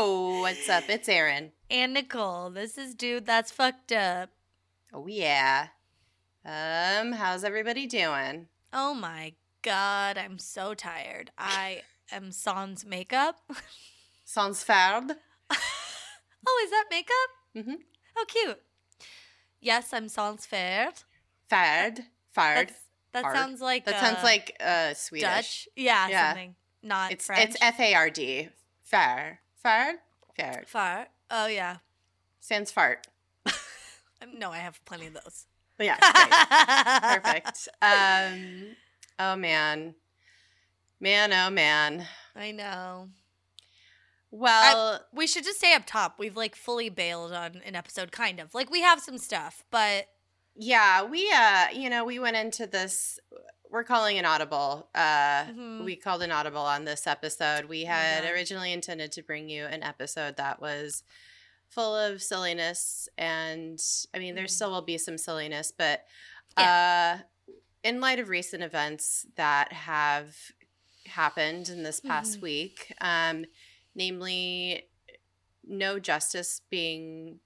Oh, what's up? It's Aaron. and Nicole. This is Dude That's Fucked Up. Oh yeah. Um, how's everybody doing? Oh my god, I'm so tired. I am sans makeup. Sans fard. oh, is that makeup? Mm-hmm. Oh, cute. Yes, I'm sans fard. Fard. Fard. That Fard. sounds like That uh, sounds like uh Swedish. Dutch. Yeah, Yeah. something. Not It's French. it's F A R D. Far. Fard. Fart. Far. Oh yeah. Sans fart. Um, No, I have plenty of those. Yeah. Great. Perfect. Um. Oh man. Man. Oh man. I know. Well. We should just stay up top, we've like fully bailed on an episode, kind of. Like we have some stuff, but yeah. We uh. You know. We went into this. We're calling an audible. Uh. Mhm. We called an audible on this episode. We Oh had originally intended to bring you an episode that was full of silliness, and I mean, there Mhm. still will be some silliness, but uh, in light of recent events that have happened in this past Mhm. week, um, namely, no justice being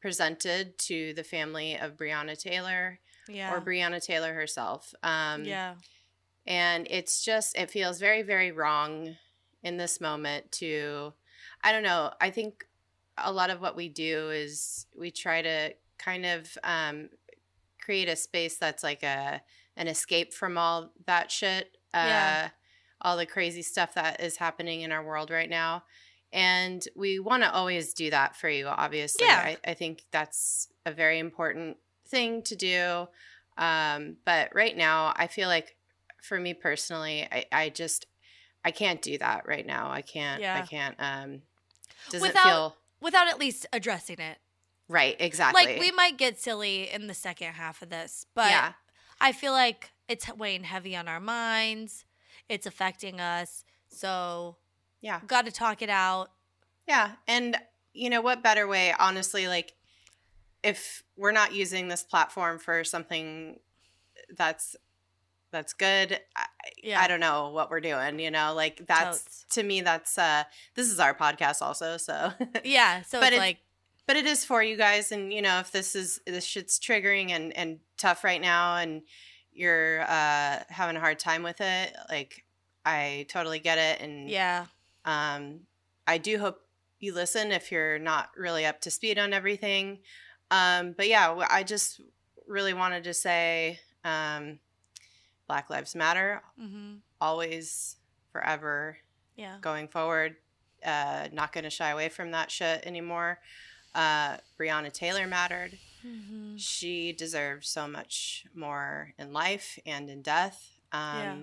presented to the family of Breonna Taylor yeah. or Breonna Taylor herself. Um, yeah. and it's just it feels very very wrong in this moment to i don't know i think a lot of what we do is we try to kind of um, create a space that's like a an escape from all that shit uh, Yeah. all the crazy stuff that is happening in our world right now and we want to always do that for you obviously Yeah. I, I think that's a very important thing to do um, but right now i feel like for me personally i, I just i can't do that right now i can't i can't um does Without- it feel Without at least addressing it. right exactly Like we might get silly in the second half of this, but yeah I feel like it's weighing heavy on our minds. It's affecting us. So yeah got to talk it out. Yeah. And you know what better way, honestly, like if we're not using this platform for something that's that's good, I, Yeah. I don't know what we're doing, you know? Like that's Totes. to me that's uh this is our podcast also, so Yeah. So But it's it's- like, but it is for you guys and you know if this is this shit's triggering and and tough right now and you're uh having a hard time with it, like I totally get it and yeah. um, I do hope you listen if you're not really up to speed on everything. Um, but yeah, I just really wanted to say um, Black Lives Matter, hmm always, forever, Yeah. going forward. Uh, not going to shy away from that shit anymore. Uh, Breonna Taylor mattered. hmm She deserved so much more in life and in death. Um, Yeah.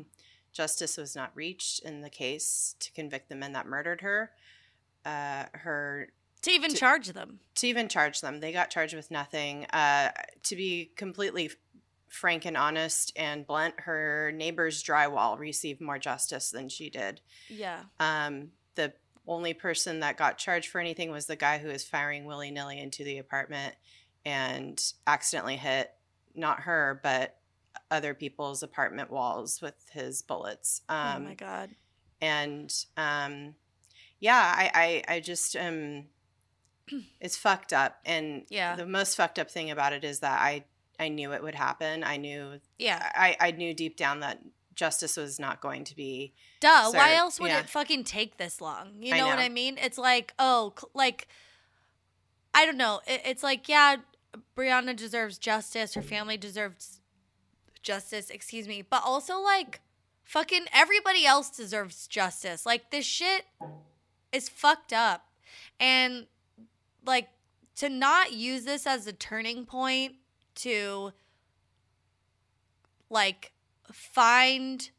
Justice was not reached in the case to convict the men that murdered her. Uh, her To even To- charge them. to even charge them, they got charged with nothing. Uh, to be completely frank and honest and blunt, her neighbor's drywall received more justice than she did. Yeah. Um, the only person that got charged for anything was the guy who was firing willy nilly into the apartment and accidentally hit not her, but other people's apartment walls with his bullets. Um, oh my God. and um, yeah, I, I, I just um, it's fucked up. And Yeah. the most fucked up thing about it is that I, I knew it would happen. I knew, Yeah. I, I knew deep down that justice was not going to be Duh. Why else would yeah. it fucking take this long? You I know, what. I mean? It's like, oh, like, I don't know. It, it's like, yeah, Breonna deserves justice. Her family deserves justice, excuse me. But also, like, fucking everybody else deserves justice. Like, this shit is fucked up. And, like, to not use this as a turning point to, like, find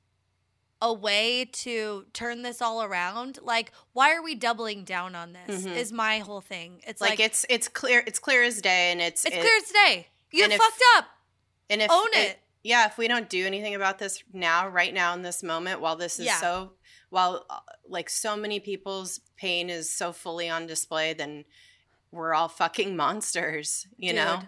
a way to turn this all around like why are we doubling down on this Mhm. is my whole thing it's like, like, it's it's clear it's clear as day and it's it's it- clear as day you and if- fucked up and if own it. yeah if we don't do anything about this now right now in this moment while this is Yeah. so while uh, like so many people's pain is so fully on display then we're all fucking monsters you know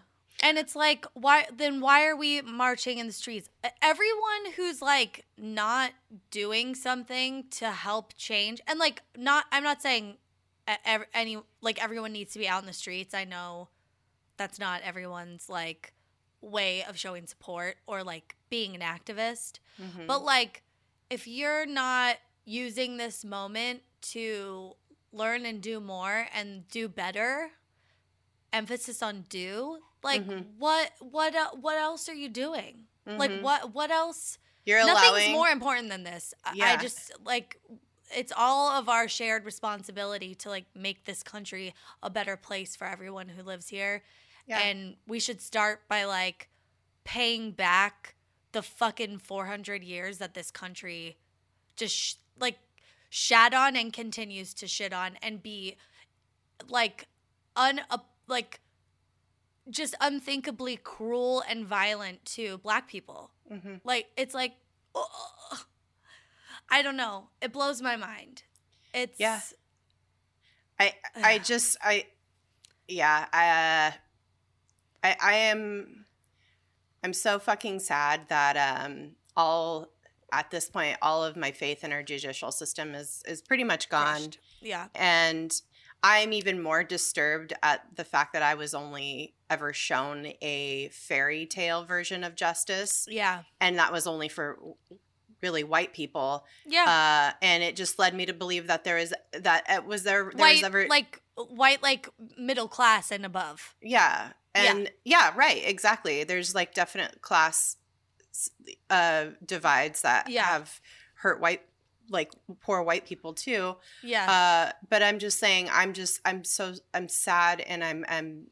And it's like, why then why are we marching in the streets? Everyone who's like not doing something to help change and like not I'm not saying any like everyone needs to be out in the streets. I know that's not everyone's like way of showing support or like being an activist. Mhm. But like, if you're not using this moment to learn and do more and do better, emphasis on do, like Mhm. what what what else are you doing? Like Mhm. what what else? you're Nothing's allowing more important than this. I- I just like it's all of our shared responsibility to like make this country a better place for everyone who lives here Yeah. and we should start by like paying back the fucking 400 years that this country just sh- like shat on and continues to shit on and be like un like just unthinkably cruel and violent to black people. Mhm. like it's like i don't know. It blows my mind. It's Yeah. I I just I yeah, I uh, I I am I'm so fucking sad that um all at this point all of my faith in our judicial system is is pretty much gone. Crushed. yeah. And I'm even more disturbed at the fact that I was only ever shown a fairy tale version of justice. Yeah. And that was only for really white people. Yeah. Uh, and it just led me to believe that there is that it was there there white was ever like white like middle class and above. Yeah. Yeah. and yeah. right exactly. There's like definite class uh divides that Yeah. have hurt white like poor white people too yeah uh but i'm just saying i'm just i'm so i'm sad and i'm i'm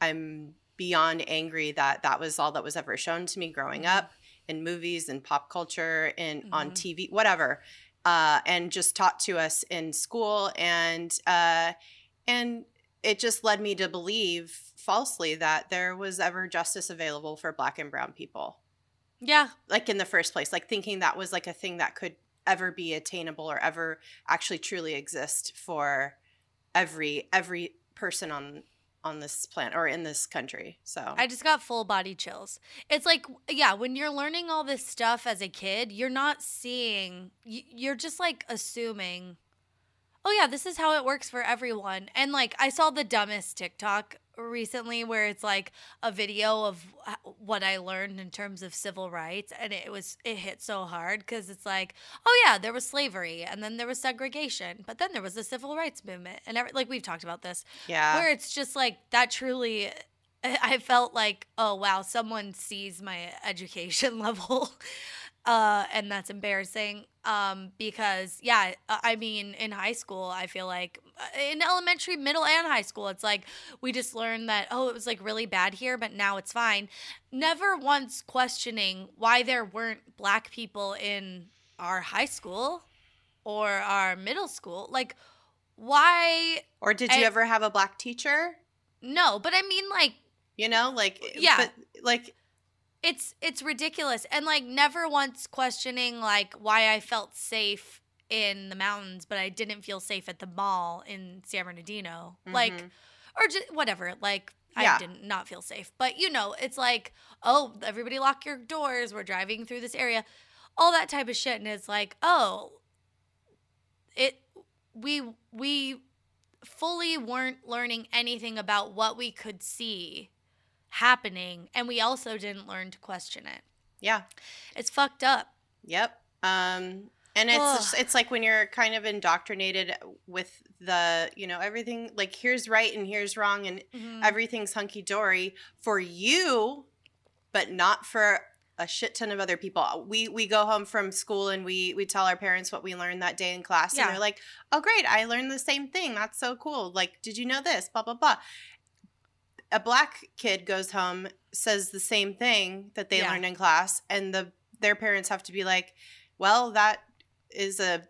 i'm beyond angry that that was all that was ever shown to me growing Mhm. up in movies and pop culture and on Mhm. tv whatever uh and just taught to us in school and uh and it just led me to believe falsely that there was ever justice available for black and brown people yeah like in the first place like thinking that was like a thing that could ever be attainable or ever actually truly exist for every every person on on this planet or in this country so I just got full body chills. It's like, yeah, when you're learning all this stuff as a kid, you're not seeing, you're just like assuming, oh, yeah, this is how it works for everyone. And like, I saw the dumbest TikTok recently where it's like a video of what I learned in terms of civil rights. And it was, it hit so hard because it's like, oh, yeah, there was slavery and then there was segregation, but then there was the civil rights movement. And every, like, we've talked about this yeah where it's just like that truly I felt like oh wow someone sees my education level uh and that's embarrassing um because yeah I I mean in high school I feel like uh, in elementary middle and high school it's like we just learned that oh it was like really bad here but now it's fine. Never once questioning why there weren't black people in our high school or our middle school. Like why or did you I- ever have a black teacher? No, but I mean like you know like Yeah. but like it's it's ridiculous and like never once questioning like why I felt safe in the mountains but I didn't feel safe at the mall in San Bernardino. Like mhm. or just whatever, like Yeah. I didn't not feel safe. But you know, it's like, oh, everybody lock your doors. We're driving through this area. All that type of shit and it's like, oh, it we we fully weren't learning anything about what we could see happening and we also didn't learn to question it. yeah It's fucked up. Yep. Um and it's Ugh. just, it's like when you're kind of indoctrinated with the, you know, everything like here's right and here's wrong and Mhm. everything's hunky dory for you, but not for a shit ton of other people. We we go home from school and we we tell our parents what we learned that day in class Yeah. and they're like, "Oh great, I learned the same thing. That's so cool. Like, did you know this? blah blah blah." A black kid goes home says the same thing that they Yeah. learned in class and the their parents have to be like, "Well, that is a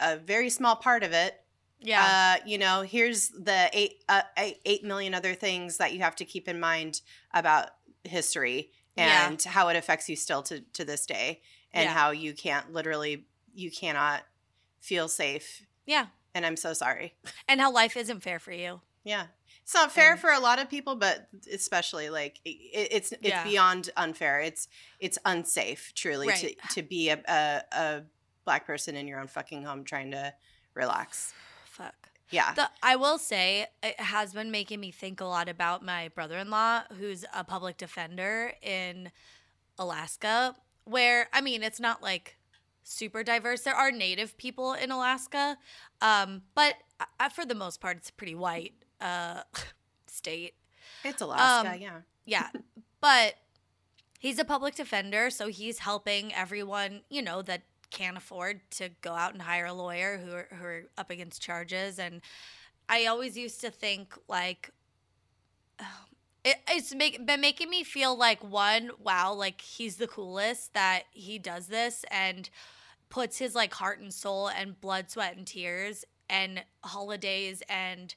a very small part of it yeah. uh, you know, here's the eight, uh, eight, eight million other things that you have to keep in mind about history Yeah. and how it affects you still to, to this day and Yeah. how you can't literally, you cannot feel safe. yeah. And I'm so sorry. And how life isn't fair for you. Yeah. It's not fair And- for a lot of people, but especially like it, it's it's Yeah. beyond unfair. It's it's unsafe, truly, Right. to to be a, a a black person in your own fucking home trying to relax. Fuck. Yeah, The, I will say it has been making me think a lot about my brother-in-law who's a public defender in Alaska where I mean it's not like super diverse there are native people in Alaska um, but uh, for the most part it's pretty white uh, state it's Alaska. um, yeah, yeah. But he's a public defender, so he's helping everyone, you know, that can't afford to go out and hire a lawyer who are, who are up against charges. And I always used to think, like, it, it's make, been making me feel like, one, wow, like he's the coolest that he does this and puts his like heart and soul and blood, sweat, and tears and holidays and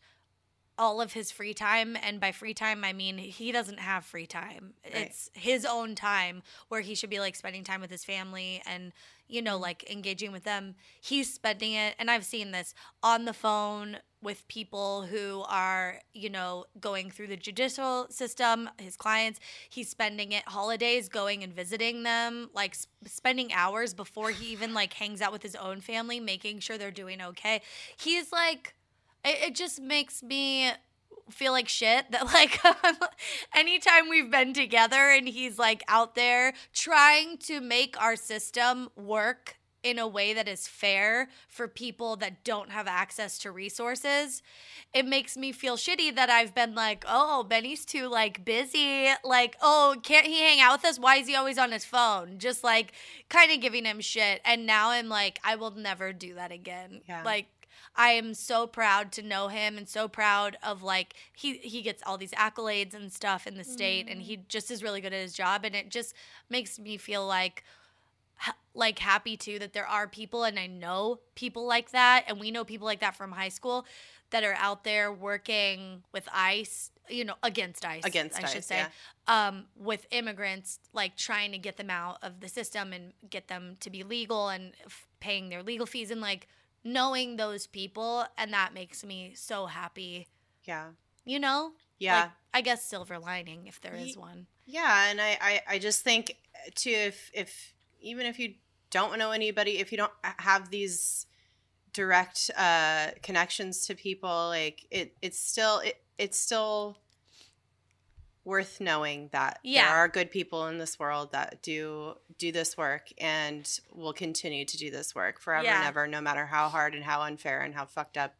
all of his free time and by free time i mean he doesn't have free time. Right. it's his own time where he should be like spending time with his family and you know like engaging with them. He's spending it and i've seen this on the phone with people who are you know going through the judicial system his clients. He's spending it holidays going and visiting them like s- spending hours before he even like hangs out with his own family making sure they're doing okay. He's like it, it just makes me feel like shit that like anytime we've been together and he's like out there trying to make our system work in a way that is fair for people that don't have access to resources it makes me feel shitty that i've been like oh benny's too like busy. Like oh can't he hang out with us? Why is he always on his phone? Just like kind of giving him shit. And now i'm like i will never do that again. Yeah. like I am so proud to know him and so proud of like he he gets all these accolades and stuff in the state and he just is really good at his job and it just makes me feel like like happy too that there are people and I know people like that and we know people like that from high school that are out there working with ICE, you know, against ICE, Against I should say, yeah. um, with immigrants, like trying to get them out of the system and get them to be legal and f- paying their legal fees and like knowing those people, and that makes me so happy. yeah, You know, yeah. Like, I guess silver lining if there is one. Yeah, and I, I, I just think too if if even if you don't know anybody, if you don't have these direct uh, connections to people, like it, it's still it, it's still worth knowing that Yeah. there are good people in this world that do do this work and will continue to do this work forever and ever, no matter how hard and how unfair and how fucked up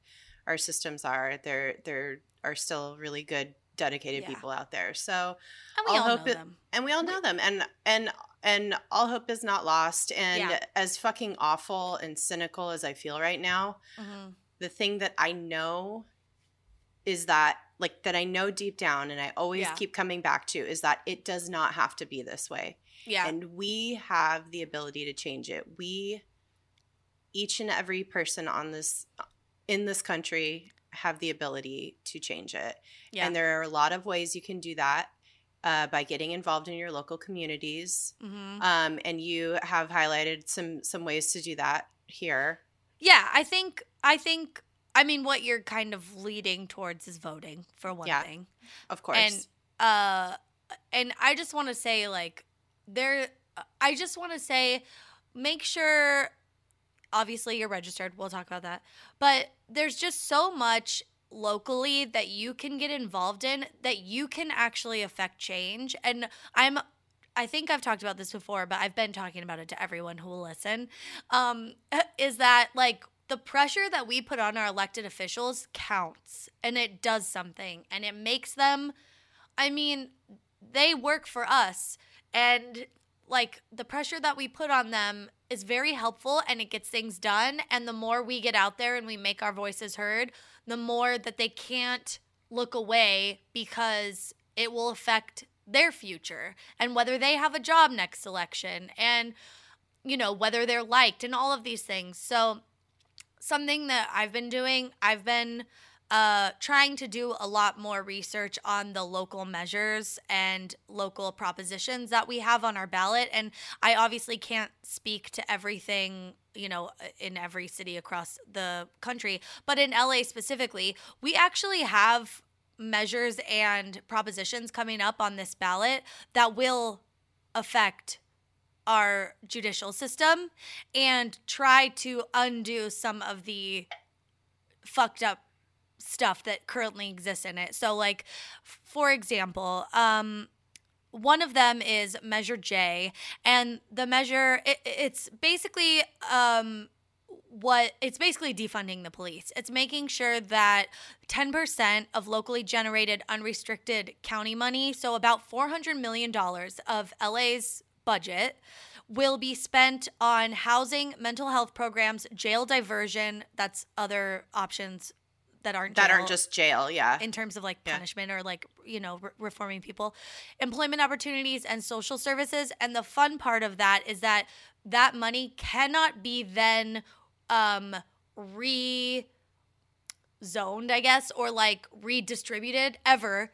our systems are. There there are still really good, dedicated Yeah. people out there. So And we I'll all hope know it- them. and we all know them and and and all hope is not lost and Yeah. as fucking awful and cynical as i feel right now Mhm. the thing that i know is that like that i know deep down and i always Yeah. keep coming back to is that it does not have to be this way Yeah. and we have the ability to change it we each and every person on this in this country have the ability to change it yeah. and there are a lot of ways you can do that uh, by getting involved in your local communities. hmm Um, and you have highlighted some some ways to do that here. Yeah, I think I think I mean what you're kind of leading towards is voting for one Yeah, thing. Of course. And uh and I just want to say like there I just want to say make sure obviously you're registered. We'll talk about that. But there's just so much locally that you can get involved in that you can actually affect change and I'm I think I've talked about this before, but I've been talking about it to everyone who will listen. Um, is that like the pressure that we put on our elected officials counts and it does something and it makes them, I mean, they work for us and like the pressure that we put on them is very helpful and it gets things done. And the more we get out there and we make our voices heard, the more that they can't look away because it will affect their future and whether they have a job next election and you know whether they're liked and all of these things so something that i've been doing i've been uh, trying to do a lot more research on the local measures and local propositions that we have on our ballot and i obviously can't speak to everything you know in every city across the country but in la specifically we actually have measures and propositions coming up on this ballot that will affect our judicial system and try to undo some of the fucked up stuff that currently exists in it. So like for example, um one of them is measure J and the measure it, it's basically um what it's basically defunding the police. It's making sure that 10% of locally generated unrestricted county money, so about $400 million of LA's budget, will be spent on housing, mental health programs, jail diversion, that's other options that aren't that jail aren't just jail. Yeah. in terms of like Yeah. punishment or like you know re- reforming people employment opportunities and social services and the fun part of that is that that money cannot be then um re zoned i guess or like redistributed ever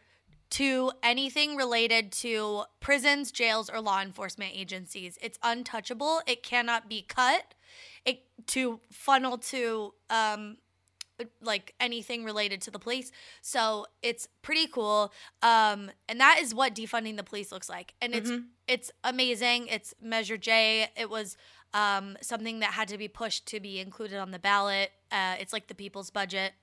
to anything related to prisons jails or law enforcement agencies it's untouchable it cannot be cut it to funnel to um like anything related to the police. So it's pretty cool. Um, and that is what defunding the police looks like. And it's Mhm. it's amazing. It's Measure J. It was um, something that had to be pushed to be included on the ballot. Uh, it's like the people's budget.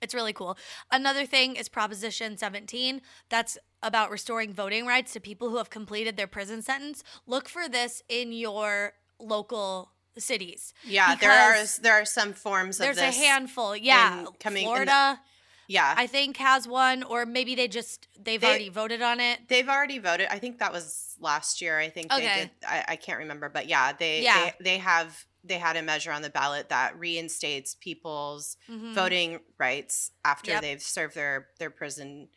It's really cool. Another thing is Proposition 17. That's about restoring voting rights to people who have completed their prison sentence. Look for this in your local cities. Yeah. There are there are some forms of this. There's a handful. Yeah. in- coming in the- Florida, Yeah. I think, has one, or maybe they just, they've They- already voted on it. They've already voted. I think that was last year. I think they Okay. did. I, I can't remember, but yeah, they, Yeah. they they have they had a measure on the ballot that reinstates people's Mhm. voting rights after Yep. they've served their their prison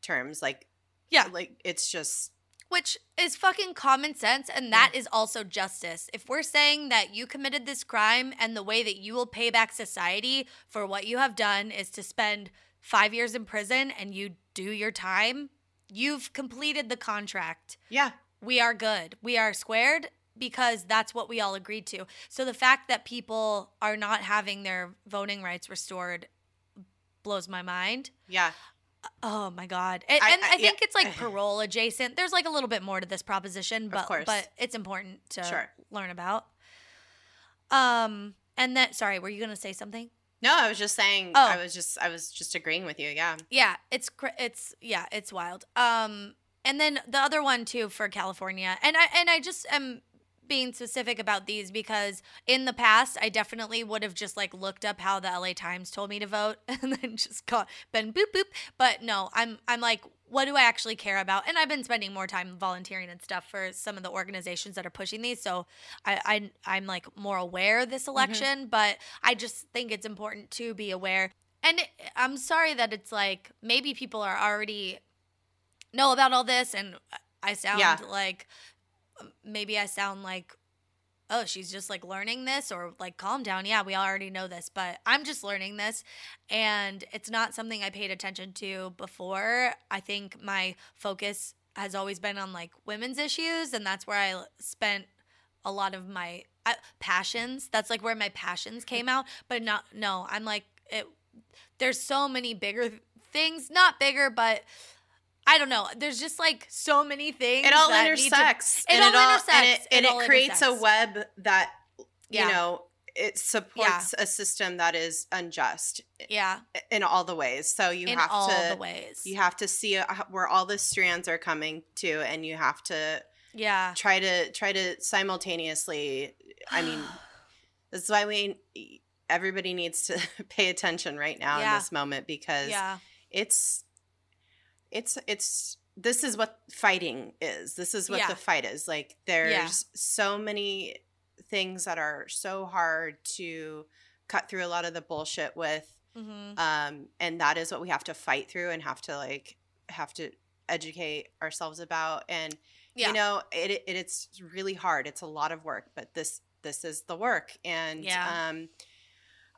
terms. Like Yeah. like it's just Which is fucking common sense, and that is also justice. If we're saying that you committed this crime and the way that you will pay back society for what you have done is to spend five years in prison and you do your time, you've completed the contract. yeah. we are good. We are squared because that's what we all agreed to. So the fact that people are not having their voting rights restored blows my mind. Yeah. Oh my god. And I- and I, I- yeah. think it's like parole adjacent. There's like a little bit more to this proposition, but but it's important to Sure. learn about. Um and then sorry, were you going to say something? No, I was just saying Oh. I was just I was just agreeing with you. Yeah. Yeah, it's it's yeah, it's wild. Um, and then the other one too for California, and I and I just am being specific about these because in the past I definitely would have just like looked up how the LA Times told me to vote and then just got been boop boop. But no, I'm I'm like, what do I actually care about? And I've been spending more time volunteering and stuff for some of the organizations that are pushing these, so I, I I'm like more aware of this mm-hmm. election, but I just think it's important to be aware. And it, I'm sorry that it's like maybe people are already know about all this, and I sound Yeah. like maybe I sound like oh she's just like learning this or like calm down. Yeah we already know this but i'm just learning this and it's not something i paid attention to before. I think my focus has always been on like women's issues and that's where i spent a lot of my uh, passions. That's like where my passions came out but not no i'm like it there's so many bigger things not bigger but I don't know. There's just like so many things. It all that need to- intersects. It and all it all intersects. and it, and It it, creates a web that Yeah. you know it supports a system that is unjust yeah, in all the ways. So you in have all to the ways. you have to see uh, where all the strands are coming to and you have to yeah. try to try to simultaneously i mean this is why we everybody needs to pay attention right now Yeah. in this moment because yeah. it's it's it's this is what fighting is. This is what Yeah. the fight is. Like there's so many things that are so hard to cut through a lot of the bullshit with hmm um and that is what we have to fight through and have to like have to educate ourselves about. And Yeah. you know it, it it's really hard. It's a lot of work but this this is the work. And Yeah. um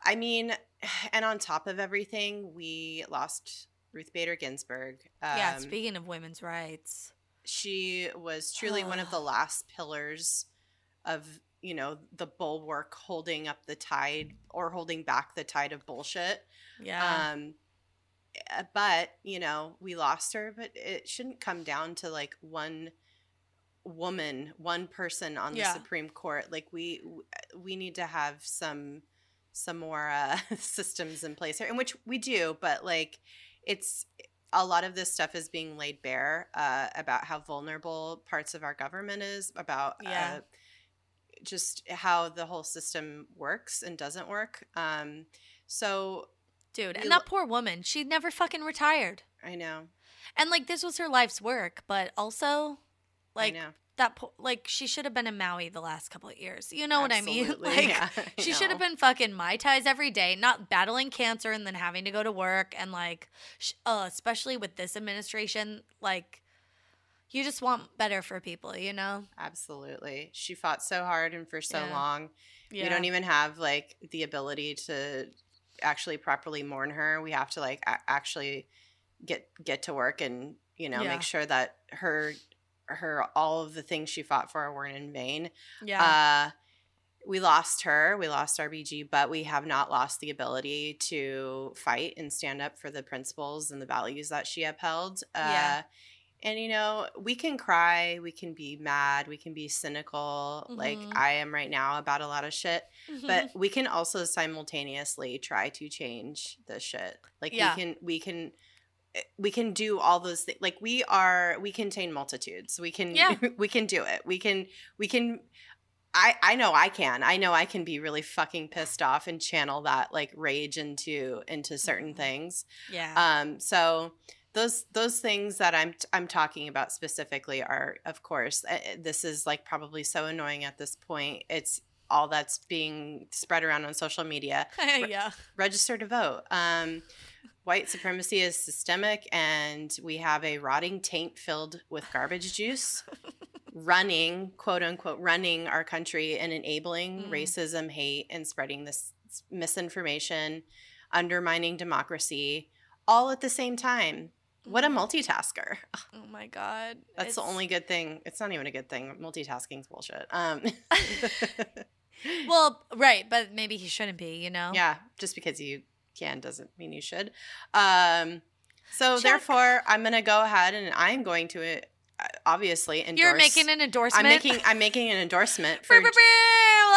i mean and on top of everything we lost ruth bader ginsburg um, yeah. Speaking of women's rights, she was truly one of the last pillars of you know the bulwark holding up the tide or holding back the tide of bullshit yeah. um uh, but you know we lost her but it shouldn't come down to like one woman one person on the Yeah. supreme court like we we need to have some some more uh systems in place here in which we do but like it's a lot of this stuff is being laid bare uh about how vulnerable parts of our government is about Yeah. uh, just how the whole system works and doesn't work um so Dude, and that poor woman, she never fucking retired. i know And like this was her life's work, but also like I know. That po- like she should have been in Maui the last couple of years. You know what I mean? Like yeah, I she should have been fucking mai tais every day, not battling cancer and then having to go to work and like sh- uh, especially with this administration like you just want better for people, you know? Absolutely. She fought so hard and for so Yeah. long. We don't even have like the ability to actually properly mourn her. We have to like a- actually get get to work and, you know, Yeah. make sure that her her all of the things she fought for weren't in vain. Yeah. Uh we lost her, we lost RBG, but we have not lost the ability to fight and stand up for the principles and the values that she upheld. Yeah. Uh, and you know, we can cry, we can be mad, we can be cynical, like Mhm. I am right now about a lot of shit. Mhm. But we can also simultaneously try to change the shit. Like Yeah. we can, we can. Eh, We can do all those things. Like we are, we contain multitudes. We can, Yeah. we can do it. We can, we can I I know I can. I know I can be really fucking pissed off and channel that like rage into into certain Mhm. things. yeah. Um so those those things that I'm I'm talking about specifically are of course uh, uh, this is like probably so annoying at this point. It's all that's being spread around on social media. yeah. Register to vote. Um white supremacy is systemic and we have a rotting taint filled with garbage juice running quote unquote running our country and enabling Mm. racism hate and spreading this misinformation undermining democracy all at the same time what a multitasker Oh my god. that's the only good thing it's not even a good thing multitasking's bullshit um Well, right, but maybe he shouldn't be, you know? yeah just because you can doesn't mean you should um so Check. therefore i'm gonna go ahead and i'm going to uh, obviously endorse You're making an endorsement. i'm making i'm making an endorsement for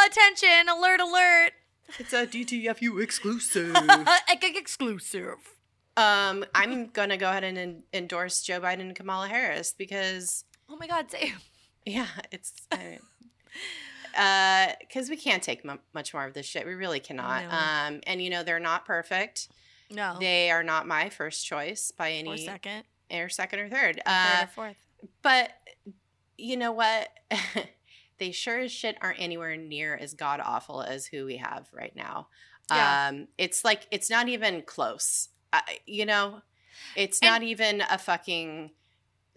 attention, alert, alert. it's a dtfu exclusive exclusive. um i'm gonna go ahead and en- endorse joe biden and kamala harris because Oh my god, Sam. yeah it's I- uh because we can't take mu much more of this shit we really cannot No. um and you know they're not perfect No. they are not my first choice by any or second. or second or third third uh or fourth. but you know what they sure as shit aren't anywhere near as god awful as who we have right now Yeah. um it's like it's not even close uh, you know it's And- not even a fucking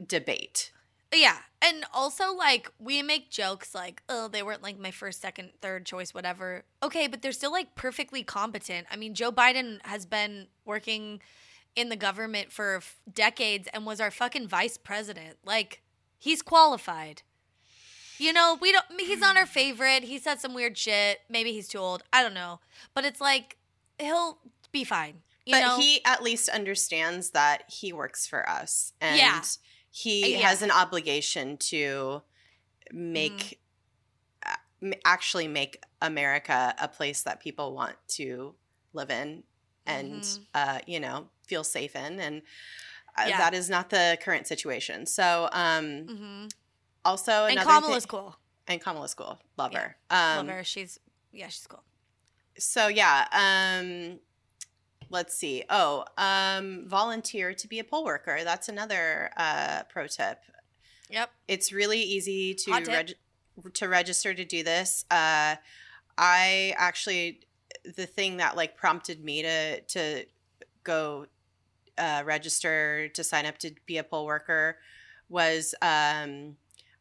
debate Yeah. And also, like, we make jokes like, oh, they weren't like my first, second, third choice, whatever. Okay, but they're still like perfectly competent. I mean, Joe Biden has been working in the government for f- decades and was our fucking vice president. Like, he's qualified. You know, we don't, he's not our favorite. He said some weird shit. Maybe he's too old. I don't know. But it's like, he'll be fine. You but know? he at least understands that he works for us and Yeah. He Yeah. has an obligation to make uh, actually make america a place that people want to live in and Mhm. uh, you know feel safe in and uh, Yeah. that is not the current situation so um hmm also And another Kamala's thing- cool. and kamala's cool love Yeah. her um Love her. She's, yeah, she's cool. so yeah um let's see. Oh um volunteer to be a poll worker. That's another uh pro tip. Yep. it's really easy to reg- to register to do this. Uh i actually the thing that like prompted me to to go uh register to sign up to be a poll worker was um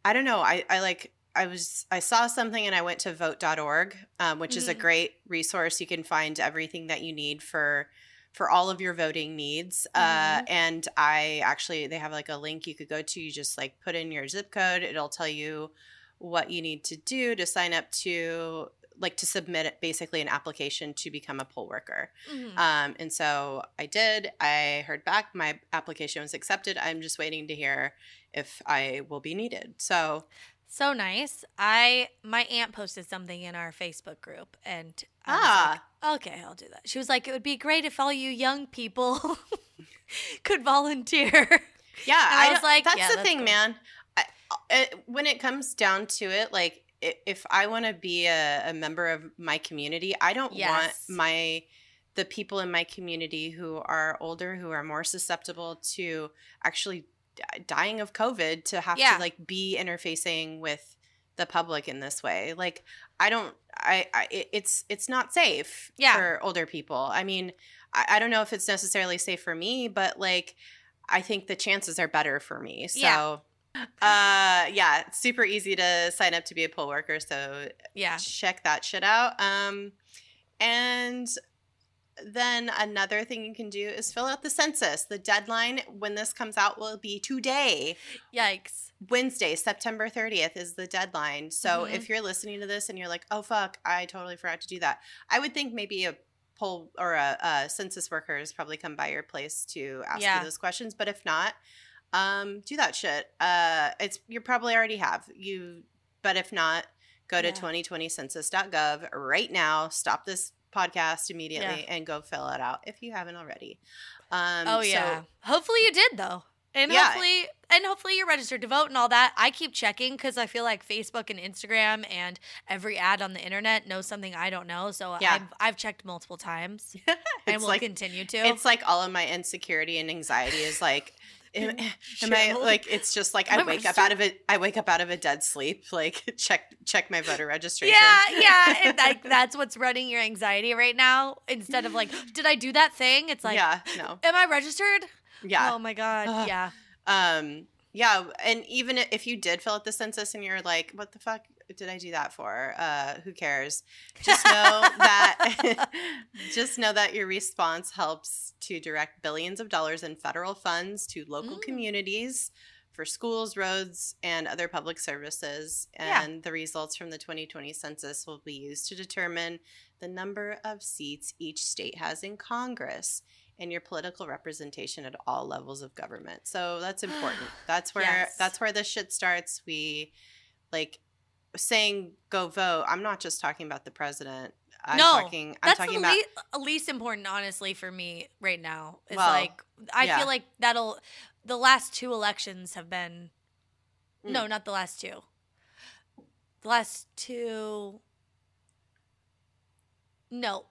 i don't know. I i like I was I saw something and I went to vote.org, um, which is a Mhm. great resource. You can find everything that you need for for all of your voting needs. Uh, Mhm. and I actually they have like a link you could go to. You just like put in your zip code. It'll tell you what you need to do to sign up to like to submit basically an application to become a poll worker. Mhm. Um, and so I did. I heard back. My application was accepted. I'm just waiting to hear if I will be needed. So so nice. I my aunt posted something in our Facebook group, and I was ah, like, okay, I'll do that. She was like, it would be great if all you young people could volunteer. yeah. and I was like, that's yeah, the that's thing, cool. man. I, it, when it comes down to it, like if I want to be a, a member of my community, I don't Yes. want my the people in my community who are older, who are more susceptible to actually dying of COVID, to have Yeah. to like be interfacing with the public in this way. Like I don't, I, I it's it's not safe Yeah. for older people. I mean, I, I don't know if it's necessarily safe for me, but like I think the chances are better for me. So. Yeah. Uh yeah, it's super easy to sign up to be a poll worker, so yeah. check that shit out. Um, and then another thing you can do is fill out the census. The deadline when this comes out will be today. Yikes. Wednesday, September 30th is the deadline. So Mhm. if you're listening to this and you're like, oh, fuck, I totally forgot to do that, I would think maybe a poll or a, a census worker has probably come by your place to ask Yeah. you those questions. But if not, um, do that shit. Uh, it's you probably already have you, but if not, go to Yeah. 2020census.gov right now. Stop this podcast immediately and go fill it out if you haven't already. Um, oh so- yeah. hopefully you did though. And Yeah. hopefully and hopefully you're registered to vote and all that. I keep checking cuz I feel like Facebook and Instagram and every ad on the internet knows something I don't know. So Yeah. I've I've checked multiple times and will like- continue to. it's like all of my insecurity and anxiety is like am, am I like it's just like I wake up out of it I wake up out of a dead sleep like check check my voter registration yeah, yeah, and like that's what's running your anxiety right now. Instead of like, did I do that thing? It's like, yeah no am I registered? yeah Oh my god, Ugh. yeah, um yeah and even if you did fill out the census and you're like what the fuck did I do that for uh who cares just know that just know that your response helps to direct billions of dollars in federal funds to local Mm. communities for schools, roads, and other public services. Yeah. And the results from the 2020 census will be used to determine the number of seats each state has in Congress and your political representation at all levels of government. So that's important. That's where Yes. that's where this shit starts. We like saying go vote. I'm not just talking about the president. I'm No, talking I'm that's talking the about le- least important, honestly, for me right now. Is Well, like I yeah. feel like that'll. The last two elections have been, Mm. no, not the last two. The last two. No.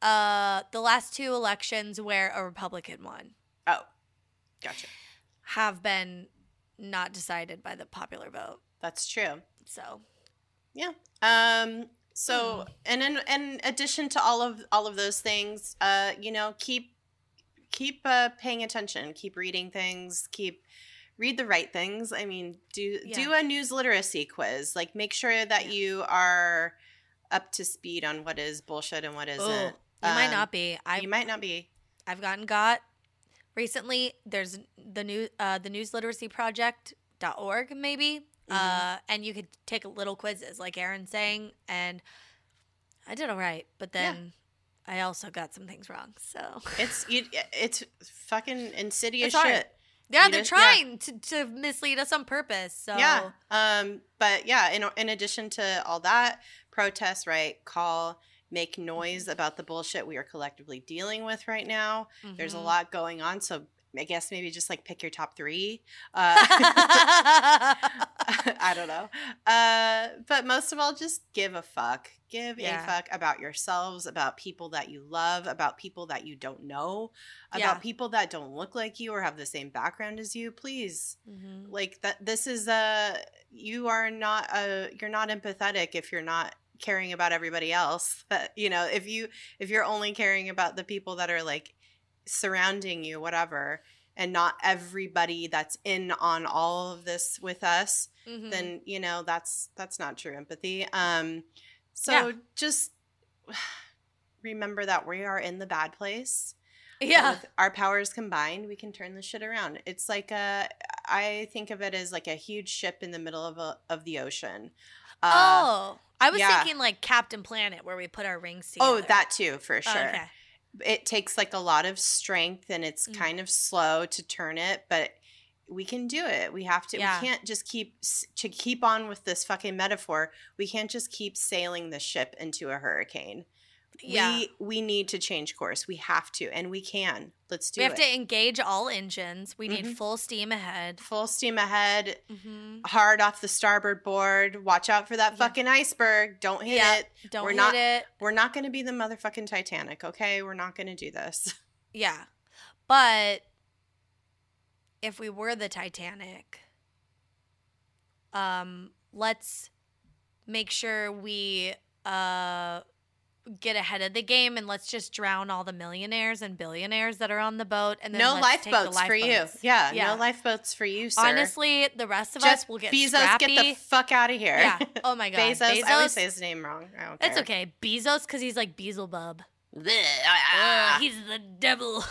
Uh, the last two elections where a Republican won Oh. Gotcha. have been not decided by the popular vote. That's true. So yeah. Um. So, Hmm. and in, in addition to all of all of those things, uh, you know, keep keep uh, paying attention, keep reading things, keep read the right things. I mean, do do a news literacy quiz. Like, make sure that Yeah. you are up to speed on what is bullshit and what isn't. you might Um, not be. I you might not be. I've gotten got recently. There's the new uh, the news literacy project. Dot org maybe, Mm-hmm. uh, and you could take little quizzes like Aaron's saying, and I did all right, but Yeah. then I also got some things wrong. So It's you, it's fucking insidious It's shit. yeah, You they're just- yeah. trying to, to mislead us on purpose. So Yeah. Um, but yeah, in in addition to all that, protest, right? Call, make noise Mm-hmm. about the bullshit we are collectively dealing with right now. There's a Mhm. lot going on, so I guess maybe just like pick your top three. Uh, I don't know. Uh, but most of all, just give a fuck. Give Yeah. a fuck about yourselves, about people that you love, about people that you don't know, about Yeah. people that don't look like you or have the same background as you. Please Mhm. like that this is a you are not a you're not empathetic if you're not caring about everybody else but you know if you if you're only caring about the people that are like surrounding you whatever and not everybody that's in on all of this with us Mhm. then you know that's that's not true empathy um so Yeah. just remember that we are in the bad place yeah, with our powers combined, we can turn this shit around. It's like uh, I think of it as like a huge ship in the middle of a, of the ocean. Uh, oh, I was yeah. thinking like Captain Planet, where we put our rings together. Oh, that too, for Oh, sure. okay. It takes like a lot of strength and it's Mm. kind of slow to turn it, but we can do it. We have to. Yeah. We can't just keep to keep on with this fucking metaphor. We can't just keep sailing the ship into a hurricane. Yeah. We we need to change course. We have to, and we can. Let's do it. we have it. to engage all engines. We need Mhm. full steam ahead. Full steam ahead, Mm-hmm. hard off the starboard board. Watch out for that Yeah. fucking iceberg. Don't hit Yeah. it. Don't We're hit not- it. We're not going to be the motherfucking Titanic, okay? We're not going to do this. Yeah. But if we were the Titanic, um, let's make sure we uh get ahead of the game and let's just drown all the millionaires and billionaires that are on the boat and then no let's take the lifeboats for you. Yeah, Yeah. no lifeboats for you, sir. Honestly, the rest of Just us will get Bezos, scrappy. get the fuck out of here. yeah. Oh my god. Bezos, Bezos. I always say his name wrong. I don't That's care. okay. Bezos because he's like Beelzebub. Bleh, ah, Ugh, he's the devil.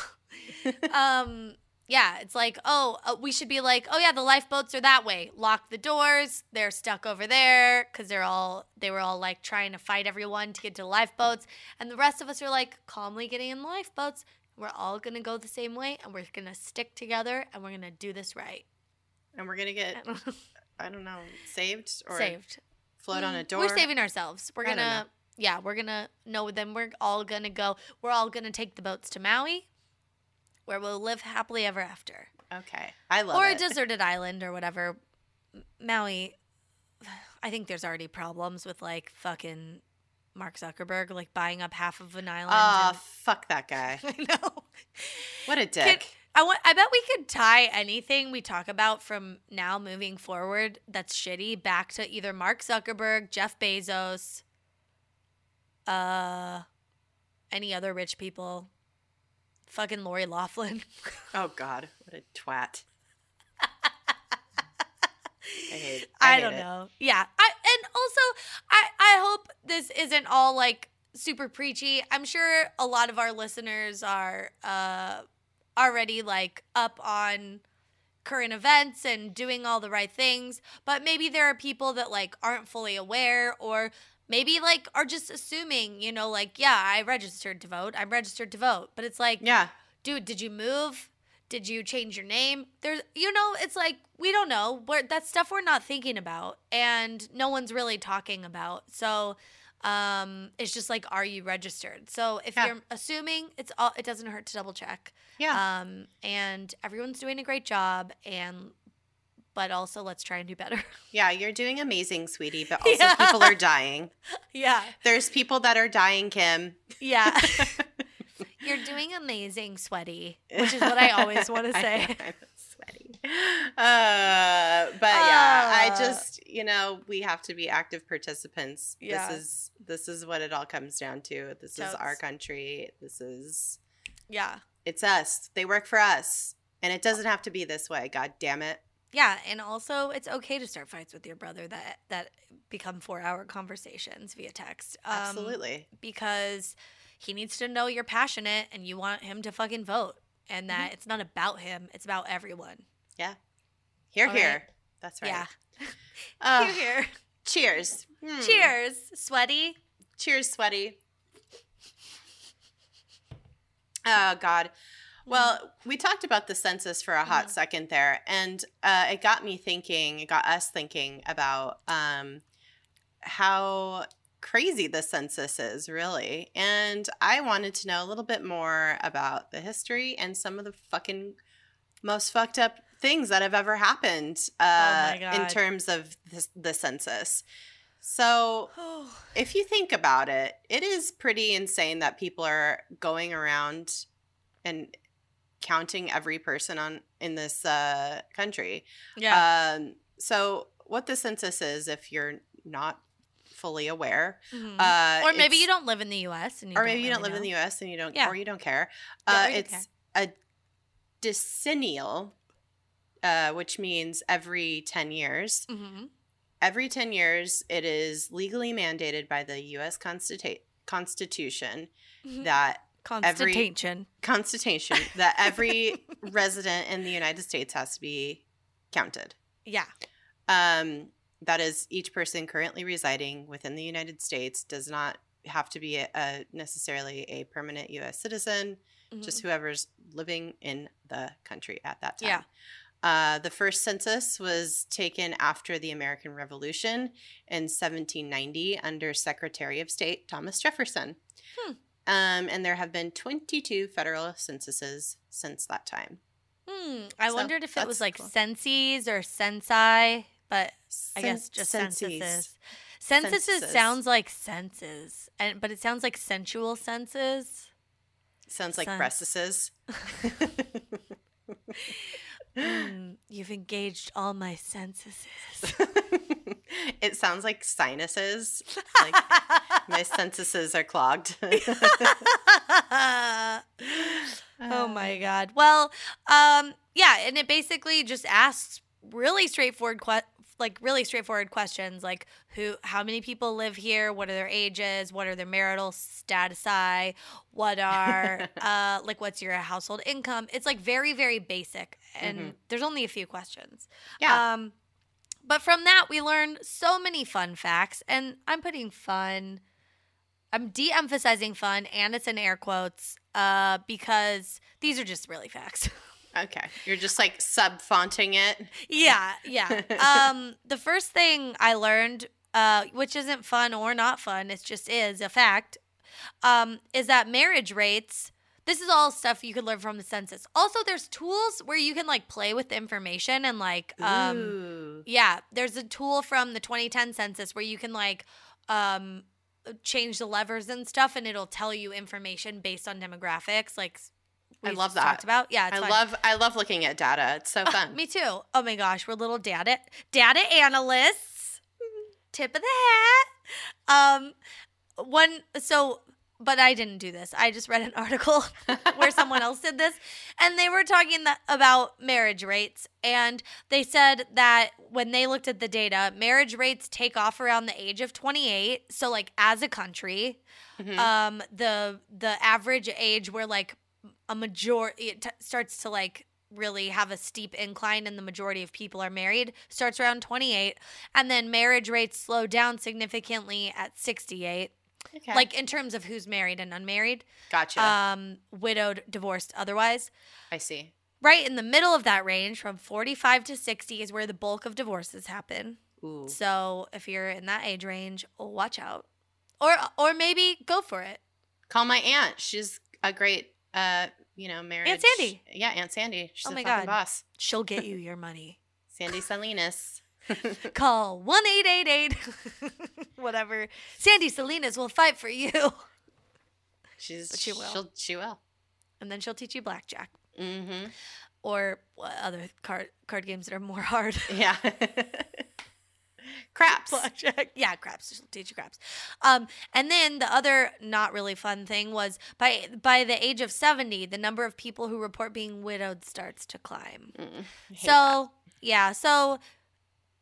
um, yeah, it's like, oh, uh, we should be like, oh yeah, the lifeboats are that way. Lock the doors. They're stuck over there because they're all they were all like trying to fight everyone to get to the lifeboats, and the rest of us are like calmly getting in lifeboats. We're all gonna go the same way, and we're gonna stick together, and we're gonna do this right. and we're gonna get, I don't know, saved or Saved. float on a Mm, door. We're saving ourselves. We're gonna, yeah, we're gonna know. Then we're all gonna go. We're all gonna take the boats to Maui, where we'll live happily ever after, Okay, I love or it. Or a deserted island or whatever. Maui, I think there's already problems with like fucking Mark Zuckerberg like buying up half of an island. Ah, and- fuck that guy. I know. What a dick. I want. I bet we could tie anything we talk about from now moving forward that's shitty back to either Mark Zuckerberg, Jeff Bezos, uh, any other rich people, fucking Lori Loughlin. oh God, what a twat. I hate. I, hate don't it. know. Yeah. I and also I I hope this isn't all like super preachy. I'm sure a lot of our listeners are uh already like up on current events and doing all the right things, but maybe there are people that like aren't fully aware or maybe like are just assuming, you know, like yeah, I registered to vote. I'm registered to vote. But it's like Yeah, dude, did you move? Did you change your name? There's, you know, it's like we don't know. We're, that's stuff we're not thinking about, and no one's really talking about. So, um, it's just like, are you registered? So if Yeah. you're assuming, it's all. It doesn't hurt to double check. yeah. Um, and everyone's doing a great job, and but also let's try and do better. yeah, you're doing amazing, sweetie, but also Yeah. people are dying. yeah, There's people that are dying, Kim. yeah. you're doing amazing, sweaty, which is what I always want to say. I'm sweaty. Uh, but yeah, I Uh. just you know we have to be active participants. Yeah. This is this is what it all comes down to. This is our country. This is Yeah. it's us. They work for us, and it doesn't have to be this way. God damn it. Yeah, and also it's okay to start fights with your brother that that become four hour conversations via text. Um, Absolutely. because he needs to know you're passionate and you want him to fucking vote, and Mm-hmm. that it's not about him; it's about everyone. Yeah, here, all here. right. That's right. Yeah. Oh, Here, here. cheers. Hmm. Cheers, sweaty. Cheers, sweaty. Oh God. Well, we talked about the census for a hot Mhm. second there, and uh, it got me thinking. It got us thinking about um, how crazy the census is, really. And I wanted to know a little bit more about the history and some of the fucking most fucked up things that have ever happened uh, my in terms of this, the census. So, Oh, if you think about it, it is pretty insane that people are going around and counting every person on in this uh, country. yeah. Um, so, what the census is, if you're not fully aware, Mhm. uh, or maybe you don't live in the U.S. and you or maybe you don't live in the. U.S. and you don't, Yeah. or you don't care. Uh, don't it's a decennial, uh, which means every ten years. Mhm. every 10 years it is legally mandated by the US Constitu- Constitution Mhm. that every- Constitution. constitution that every resident in the United States has to be counted. Yeah. Um, that is, each person currently residing within the United States does not have to be a, a necessarily a permanent U.S. citizen, just Mm-hmm. whoever's living in the country at that time. Yeah. Uh, the first census was taken after the American Revolution in 1790 under Secretary of State Thomas Jefferson. Hmm. Um, and there have been 22 federal censuses since that time. Hmm. I So, wondered if it was like cool. senses or sensi, but I guess just censuses. Censuses Censuses. sounds like senses, and but it sounds like sensual senses. Sounds like Sen- breastises. Hmm, you've engaged all my senses. it sounds like sinuses. Like my sensuses are clogged. oh my god. Well, um, yeah, and it basically just asks really straightforward que- like really straightforward questions like who how many people live here? What are their ages? What are their marital statusi what are uh like what's your household income? It's like very very basic and Mhm. there's only a few questions. Yeah. um but from that we learned so many fun facts and i'm putting fun i'm de-emphasizing fun and it's in air quotes uh because these are just really facts okay. You're just like sub fonting it. yeah yeah um the first thing i learned uh which isn't fun or not fun it just is a fact um is that marriage rates this is all stuff you could learn from the census also there's tools where you can like play with information and like um Ooh. yeah there's a tool from the 2010 census where you can like um change the levers and stuff and it'll tell you information based on demographics like I love just talked that. about yeah I fun. love I love looking at data. It's so fun. Me too. Oh my gosh, we're little data data analysts. Tip of the hat. Um one so but I didn't do this. I just read an article where someone else did this and they were talking that, about marriage rates and they said that when they looked at the data, marriage rates take off around the age of 28. So like as a country, Mhm. um the the average age where like a majority it t- starts to like really have a steep incline and the majority of people are married starts around 28 and then marriage rates slow down significantly at 68 okay. like in terms of who's married and unmarried gotcha. um widowed divorced otherwise I see. right in the middle of that range from 45 to 60 is where the bulk of divorces happen Ooh. so if you're in that age range watch out or or maybe go for it Call my aunt. She's a great uh, you know, marriage. Sandy. Yeah, Aunt Sandy. She's Oh my fucking God. boss. she'll get you your money Sandy Salinas. Call 1 888 whatever. Sandy Salinas will fight for you. She's But she will. She'll, she will. And then she'll teach you blackjack Mm-hmm. or other card card games that are more hard. Yeah. Craps. blackjack. Yeah, craps. She'll teach you craps. Um, and then the other not really fun thing was by by the age of 70, the number of people who report being widowed starts to climb. Mm, So, that. yeah, so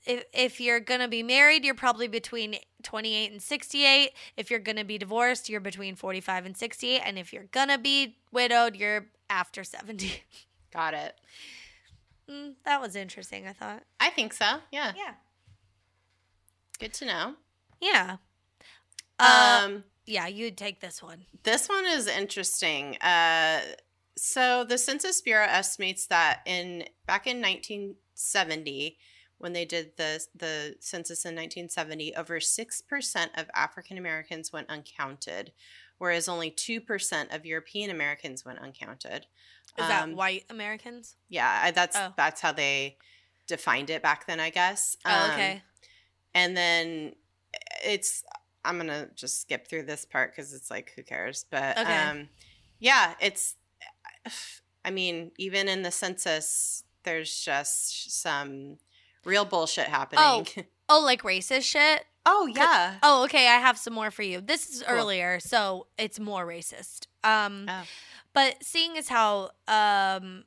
if if you're going to be married, you're probably between 28 and 68. If you're going to be divorced, you're between 45 and 68, and if you're going to be widowed, you're after 70. got it. Mm, that was interesting, I thought. I think so. Yeah. Yeah. Good to know. Yeah. Uh, um, yeah, you'd take this one. this one is interesting. Uh, so the Census Bureau estimates that in back in 1970, when they did the the census in 1970, over six percent of African Americans went uncounted, whereas only two percent of European Americans went uncounted. Is that Um, white Americans? Yeah, that's Oh. that's how they defined it back then, I guess. Oh, Um, okay. And then it's I'm gonna just skip through this part because it's like who cares? But Okay. um, yeah, it's. I mean, even in the census, there's just some real bullshit happening. Oh, oh like racist shit? Oh, yeah. Oh, okay. I have some more for you. This is Cool. earlier, so it's more racist. Um, Oh. but seeing as how um,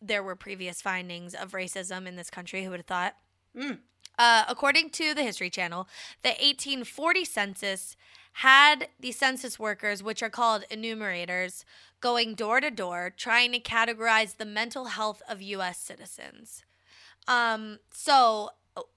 there were previous findings of racism in this country, who would have thought? Mm. Uh, according to the History Channel, the 1840 census had the census workers, which are called enumerators, going door to door trying to categorize the mental health of U.S. citizens. Um, so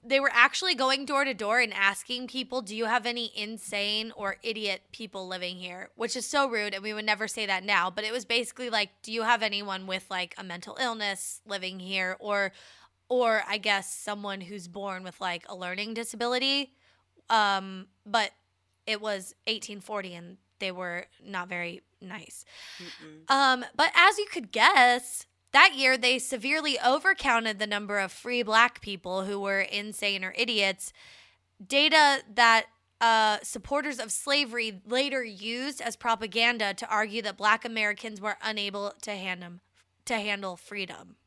they were actually going door to door and asking people, "Do you have any insane or idiot people living here?" Which is so rude, and we would never say that now. But it was basically like, "Do you have anyone with like a mental illness living here?" or or I guess someone who's born with like a learning disability. Um, but it was 1840 and they were not very nice. Um, but as you could guess, that year they severely overcounted the number of free black people who were insane or idiots. Data that uh, supporters of slavery later used as propaganda to argue that black Americans were unable to hand to handle freedom.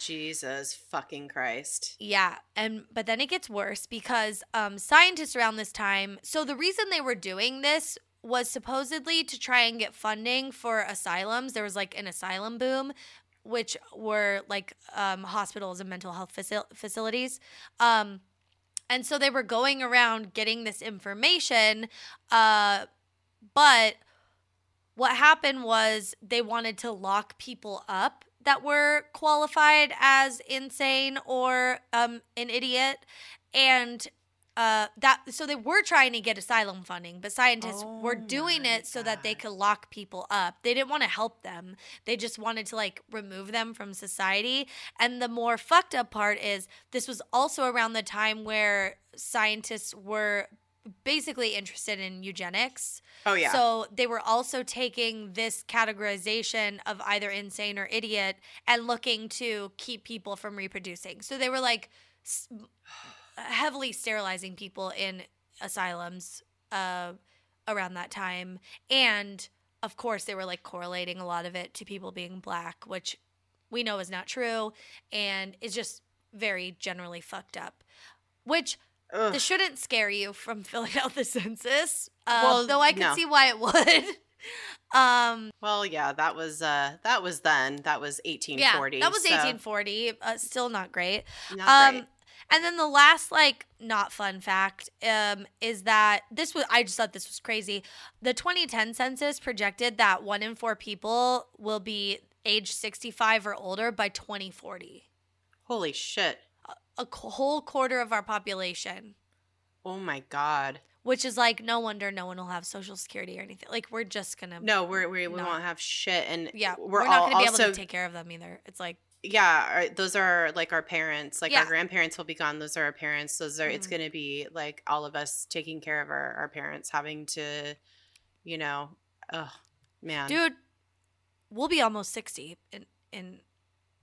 Jesus fucking Christ. Yeah, and but then it gets worse because um, scientists around this time. So the reason they were doing this was supposedly to try and get funding for asylums. There was like an asylum boom, which were like um, hospitals and mental health facil- facilities. Um, and so they were going around getting this information, uh, but what happened was they wanted to lock people up that were qualified as insane or um, an idiot, and uh, that so they were trying to get asylum funding, but scientists Oh were doing it so that they could lock people up. They didn't want to help them; they just wanted to like remove them from society. And the more fucked up part is this was also around the time where scientists were basically interested in eugenics. Oh yeah. So they were also taking this categorization of either insane or idiot and looking to keep people from reproducing. So they were like s- heavily sterilizing people in asylums uh, around that time. And of course, they were like correlating a lot of it to people being black, which we know is not true and is just very generally fucked up. Which Ugh. this shouldn't scare you from filling out the census. Uh, Well, though I can no. see why it would. um, well, yeah, that was uh that was then. That was yeah, 1840. that was so 1840. Uh, still not great. Not um, great. and then the last like not fun fact um is that this was I just thought this was crazy. The 2010 census projected that one in four people will be age 65 or older by 2040. Holy shit. A whole quarter of our population. Oh my god. Which is like no wonder no one will have social security or anything. Like we're just gonna No, we're, we we No. won't have shit, and yeah we're, we're, not gonna be also able to take care of them either. It's like yeah. Our, those are like our parents, like Yeah. our grandparents will be gone. Those are our parents. Those are. It's Mhm. gonna be like all of us taking care of our our parents, having to, you know, oh man, dude, we'll be almost 60 in in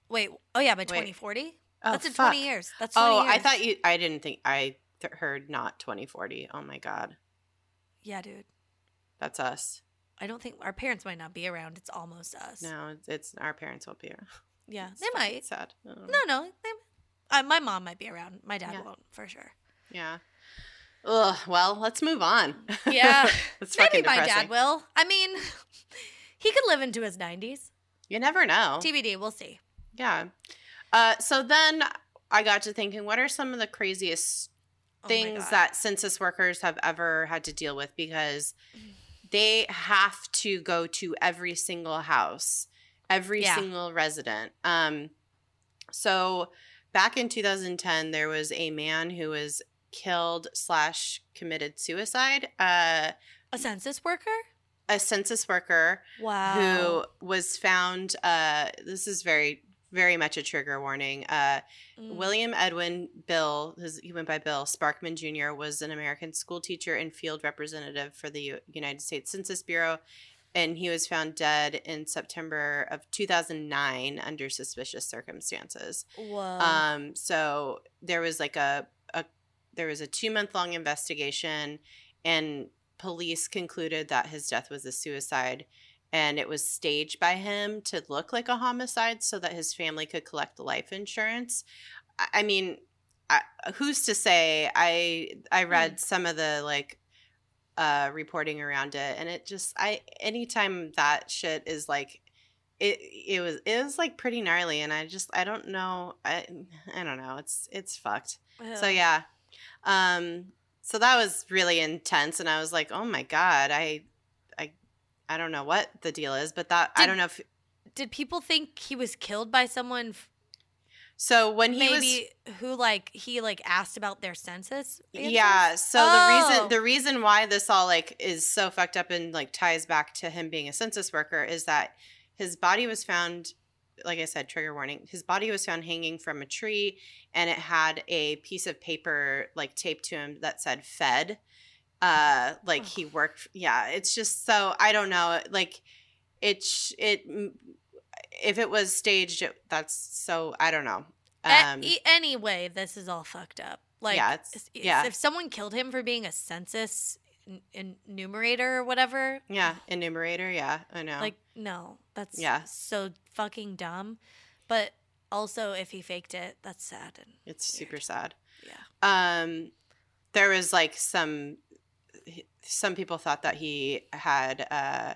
wait oh yeah by Wait. 2040 Oh, that's in fuck. 20 years that's 20 Oh, years. I thought you. I didn't think. I th- heard not 2040. Oh my god, yeah dude that's us. i don't think our parents might not be around it's almost us No, it's, it's our parents will be. around. yeah It's they might Sad. I don't know. no no they, uh, my mom might be around my dad Yeah. won't for sure Yeah. Ugh. Well, let's move on. yeah maybe my dad will i mean he could live into his 90s You never know. tbd we'll see Yeah. Uh, so then I got to thinking, what are some of the craziest Oh things that census workers have ever had to deal with? Because they have to go to every single house, every Yeah. single resident. Um, so back in 2010, there was a man who was killed slash committed suicide. Uh, a census worker a census worker wow who was found. Uh, this is very, very much a trigger warning. Uh, Mm. William Edwin Bill, his, he went by Bill Sparkman Jr., was an American school teacher and field representative for the U- United States Census Bureau. And he was found dead in September of 2009 under suspicious circumstances. Whoa. Um, so there was like a, a there was a two month long investigation, and police concluded that his death was a suicide, and it was staged by him to look like a homicide so that his family could collect the life insurance. I, mean, I, who's to say? I I read some of the like uh reporting around it and it just i anytime that shit is like it it was it was like pretty gnarly and i just i don't know i i don't know it's it's fucked so yeah um so that was really intense and i was like oh my god i i don't know what the deal is but that i don't know if Did people think he was killed by someone? f- So when he Maybe who like he like asked about their census. answers? yeah, so the Oh. reason the reason why this all like is so fucked up and like ties back to him being a census worker is that his body was found like I said trigger warning. His body was found hanging from a tree and it had a piece of paper like taped to him that said fed. Uh like he worked yeah, it's just so I don't know, like it it if it was staged it, that's so I don't know. Um e- anyway, this is all fucked up. Like, Yeah, yeah. if someone killed him for being a census en- enumerator or whatever, Yeah, enumerator. Yeah, I know. like, no, that's Yeah. so fucking dumb. But also, if he faked it, that's sad. And it's super sad. Yeah. Um, there was like some some people thought that he had uh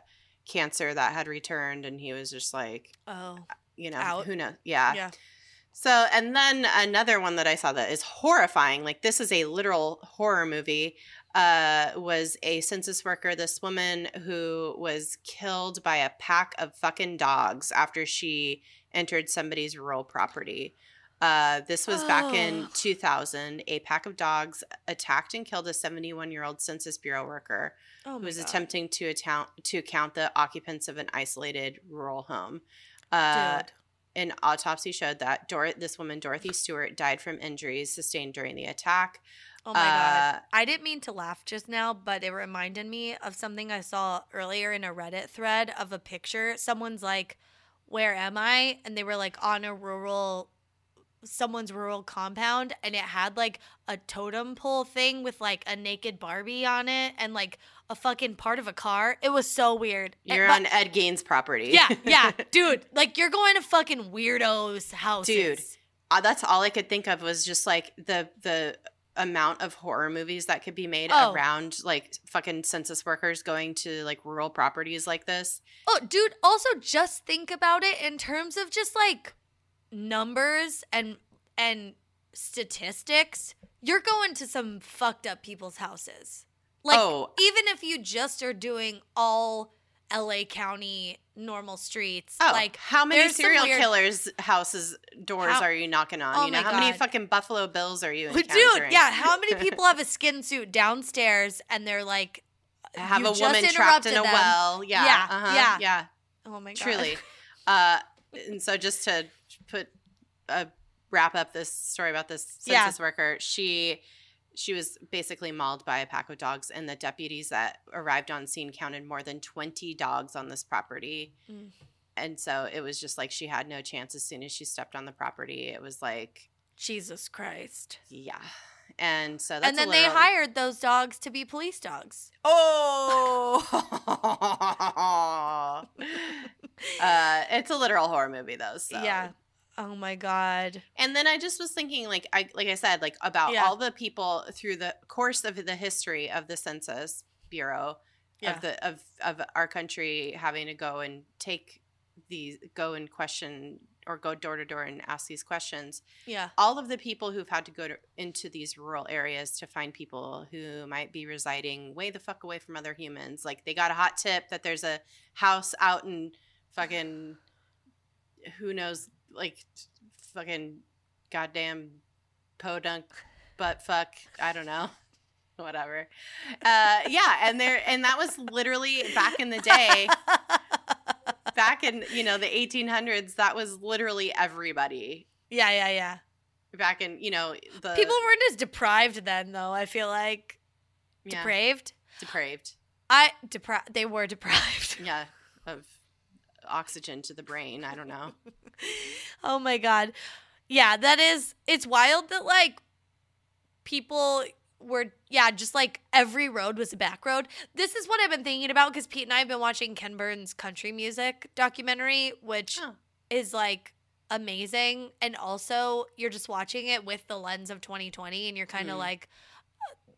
cancer that had returned, and he was just like, Oh, you know, Out. who knows? Yeah. yeah. So, and then another one that I saw that is horrifying. Like this is a literal horror movie. Uh, was a census worker. This woman who was killed by a pack of fucking dogs after she entered somebody's rural property. Uh, this was back in Oh. 2000. A pack of dogs attacked and killed a 71 year old Census Bureau worker Oh who was God. attempting to account to count the occupants of an isolated rural home. Uh, an autopsy showed that Dor- this woman, Dorothy Stewart, died from injuries sustained during the attack. Oh my god. Uh, I didn't mean to laugh just now, but it reminded me of something I saw earlier in a Reddit thread of a picture. Someone's like, "Where am I?" and they were like on a rural someone's rural compound and it had like a totem pole thing with like a naked Barbie on it and like a fucking part of a car. It was so weird. You're but- on Ed Gaines' property. Yeah, yeah, dude. Like you're going to fucking weirdos' houses. Dude. Uh, that's all I could think of was just like the the amount of horror movies that could be made Oh. around like fucking census workers going to like rural properties like this. Oh, dude, also just think about it in terms of just like numbers and and statistics. You're going to some fucked up people's houses. Like Oh. even if you just are doing all LA County normal streets, Oh, like how many serial weird- killers' houses doors How- are you knocking on? Oh you know, how many fucking Buffalo Bills are you Dude, yeah, how many people have a skin suit downstairs and they're like have you a just woman trapped in interrupted a them. well? Yeah, Yeah, uh-huh, yeah. yeah. Oh my god. truly uh and so just to uh wrap up this story about this Yeah. census worker she she was basically mauled by a pack of dogs and the deputies that arrived on scene counted more than 20 dogs on this property Mm. and so it was just like she had no chance as soon as she stepped on the property it was like Jesus Christ. yeah and so that's and then they hired those dogs to be police dogs. oh uh it's a literal horror movie though so Yeah. Oh my god. And then I just was thinking, like I like I said, like about Yeah. all the people through the course of the history of the Census Bureau Yeah. of the of of our country having to go and take these go and question or go door to door and ask these questions. Yeah. All of the people who've had to go to, into these rural areas to find people who might be residing way the fuck away from other humans. Like they got a hot tip that there's a house out in fucking who knows like fucking goddamn podunk butt fuck i don't know whatever uh yeah and there and that was literally back in the day back in you know the 1800s that was literally everybody yeah, yeah, yeah. back in you know the People weren't as deprived then, though. I feel like yeah, depraved. depraved I depri- They were deprived. yeah of oxygen to the brain i don't know oh my god. Yeah, that is. It's wild that like people were yeah, just like every road was a back road. This is what I've been thinking about because Pete and I have been watching Ken Burns' country music documentary, which Oh. is like amazing. And also, you're just watching it with the lens of 2020, and you're kind of Mm. like, uh,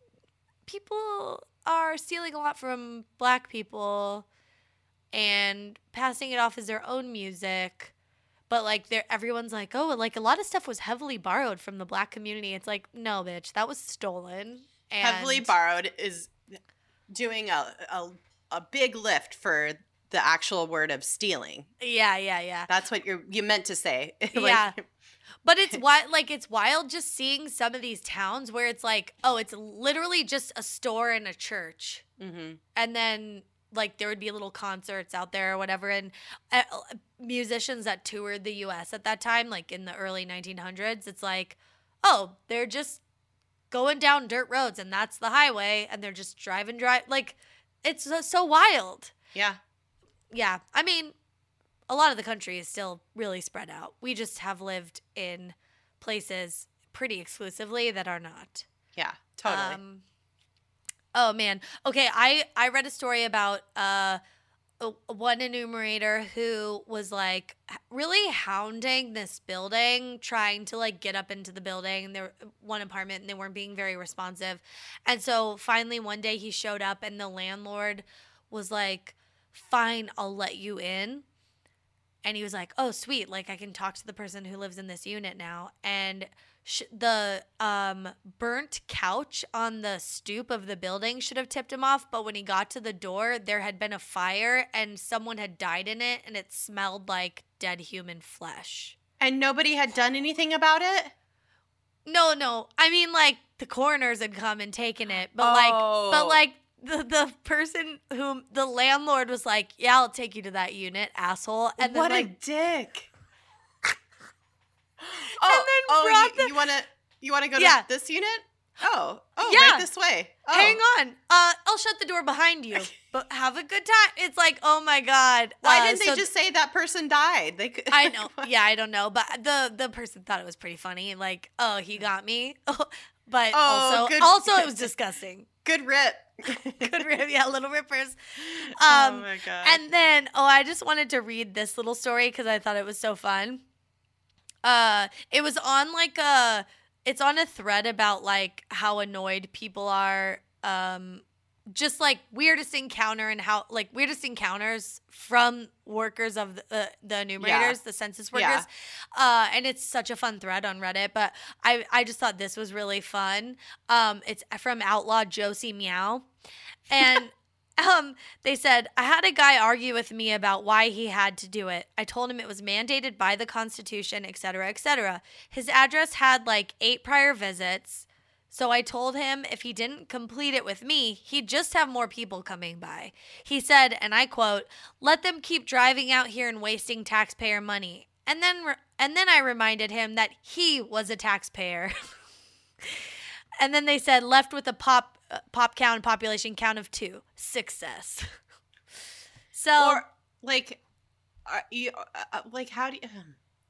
people are stealing a lot from black people and passing it off as their own music. But like, they're, everyone's like, oh, like a lot of stuff was heavily borrowed from the black community. It's like, no, bitch, that was stolen. And heavily borrowed is doing a, a a big lift for the actual word of stealing Yeah, yeah, yeah. That's what you're you meant to say. Like, Yeah. But it's wild, like it's wild just seeing some of these towns where it's like, oh, it's literally just a store and a church, Mm-hmm. and then like there would be little concerts out there or whatever, and uh, musicians that toured the U.S. at that time, like in the early 1900s, it's like, oh, they're just going down dirt roads, and that's the highway, and they're just driving, drive like it's so, so wild. Yeah. Yeah, I mean, a lot of the country is still really spread out. We just have lived in places pretty exclusively that are not. Yeah. Totally. Um, oh man. Okay, I I read a story about uh one enumerator who was like really hounding this building trying to like get up into the building there one apartment and they weren't being very responsive and so finally one day he showed up and the landlord was like fine i'll let you in and he was like oh sweet like i can talk to the person who lives in this unit now and sh- the um burnt couch on the stoop of the building should have tipped him off but when he got to the door there had been a fire and someone had died in it and it smelled like dead human flesh and nobody had done anything about it? no no i mean like the coroners had come and taken it but like but Oh. like the, the person whom the landlord was like yeah i'll take you to that unit asshole and what then like a dick. oh, then oh, brought you, the- you want to you want to go to this unit? Oh, oh, Yeah. right this way. Oh. hang on uh i'll shut the door behind you but have a good time it's like oh my god Why Uh, didn't they so- just say that person died? They could, I know. Yeah, I don't know, but the the person thought it was pretty funny. Like, oh, he got me. but Oh, also, good- also it was disgusting. Good rip. Good rip, yeah, little rippers. oh Um, my god. and then, oh, I just wanted to read this little story because I thought it was so fun. Uh, it was on like a, it's on a thread about like how annoyed people are. Um, just like weirdest encounter and how like weirdest encounters from workers of the uh, the enumerators, the census workers. Yeah. Uh, and it's such a fun thread on Reddit. But I I just thought this was really fun. Um, it's from Outlaw Josie Meow, and. Um, they said, I had a guy argue with me about why he had to do it. I told him it was mandated by the Constitution, et cetera, et cetera. His address had like eight prior visits. So I told him if he didn't complete it with me, he'd just have more people coming by. He said, and I quote, "Let them keep driving out here and wasting taxpayer money." And then re- and then I reminded him that he was a taxpayer. and then they said, "Left with a pop uh, pop count population count of 2. Success." so or like, are you uh, uh, like how do you?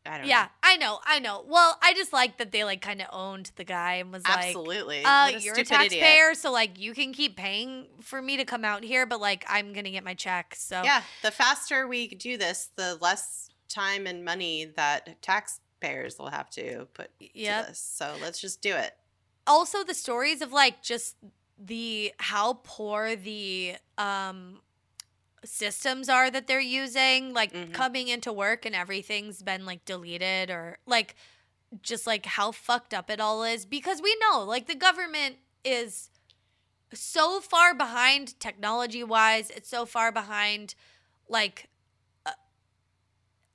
I don't yeah, know. I know, I know. Well, I just like that they like kind of owned the guy and was like Absolutely. uh, you're a stupid idiot. taxpayer, so like you can keep paying for me to come out here, but like I'm gonna get my check. So Yeah, the faster we do this, the less time and money that taxpayers will have to put Yep. to this. So let's just do it. Also, the stories of like just the how poor the um systems are that they're using, like Mhm. coming into work and everything's been like deleted or like just like how fucked up it all is. Because we know like the government is so far behind technology wise it's so far behind like uh,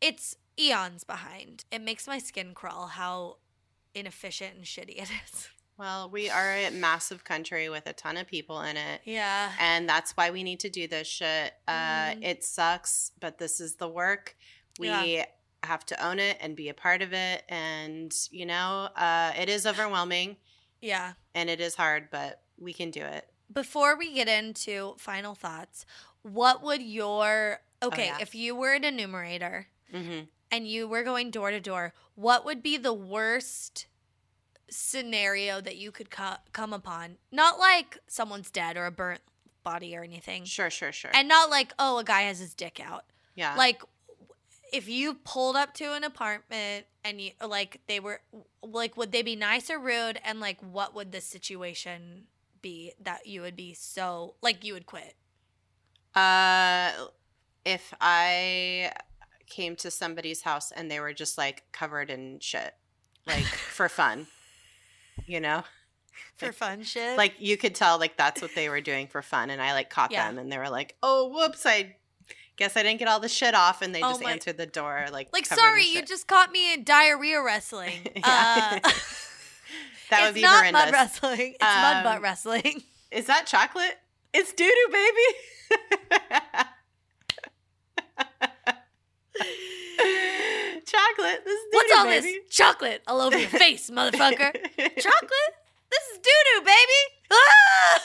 it's eons behind. It makes my skin crawl how inefficient and shitty it is Well, we are a massive country with a ton of people in it. yeah And that's why we need to do this shit. Uh, Mhm. It sucks, but this is the work. We Yeah. have to own it and be a part of it. And, you know, uh, it is overwhelming yeah and it is hard, but we can do it. before we get into final thoughts what would your okay yeah. if you were an enumerator hmm and you were going door to door, what would be the worst scenario that you could co- come upon? Not like someone's dead or a burnt body or anything. Sure, sure, sure. And not like, oh, a guy has his dick out. yeah. Like if you pulled up to an apartment and you like they were like would they be nice or rude and like what would the situation be that you would be so like you would quit? Uh, if I came to somebody's house and they were just like covered in shit, like for fun, you know, For fun shit. like you could tell like that's what they were doing for fun, and I like caught Yeah. them, and they were like, "Oh, whoops, I guess I didn't get all the shit off, and they Oh just my- answered the door like Like, sorry, you just caught me in diarrhea wrestling. Yeah. Uh, that would be not horrendous. mud wrestling. It's mud Um, butt wrestling. Is that chocolate? It's doo doo, baby. Chocolate. This is What's all baby. this chocolate all over your face, motherfucker? chocolate? This is doo doo, baby. Ah!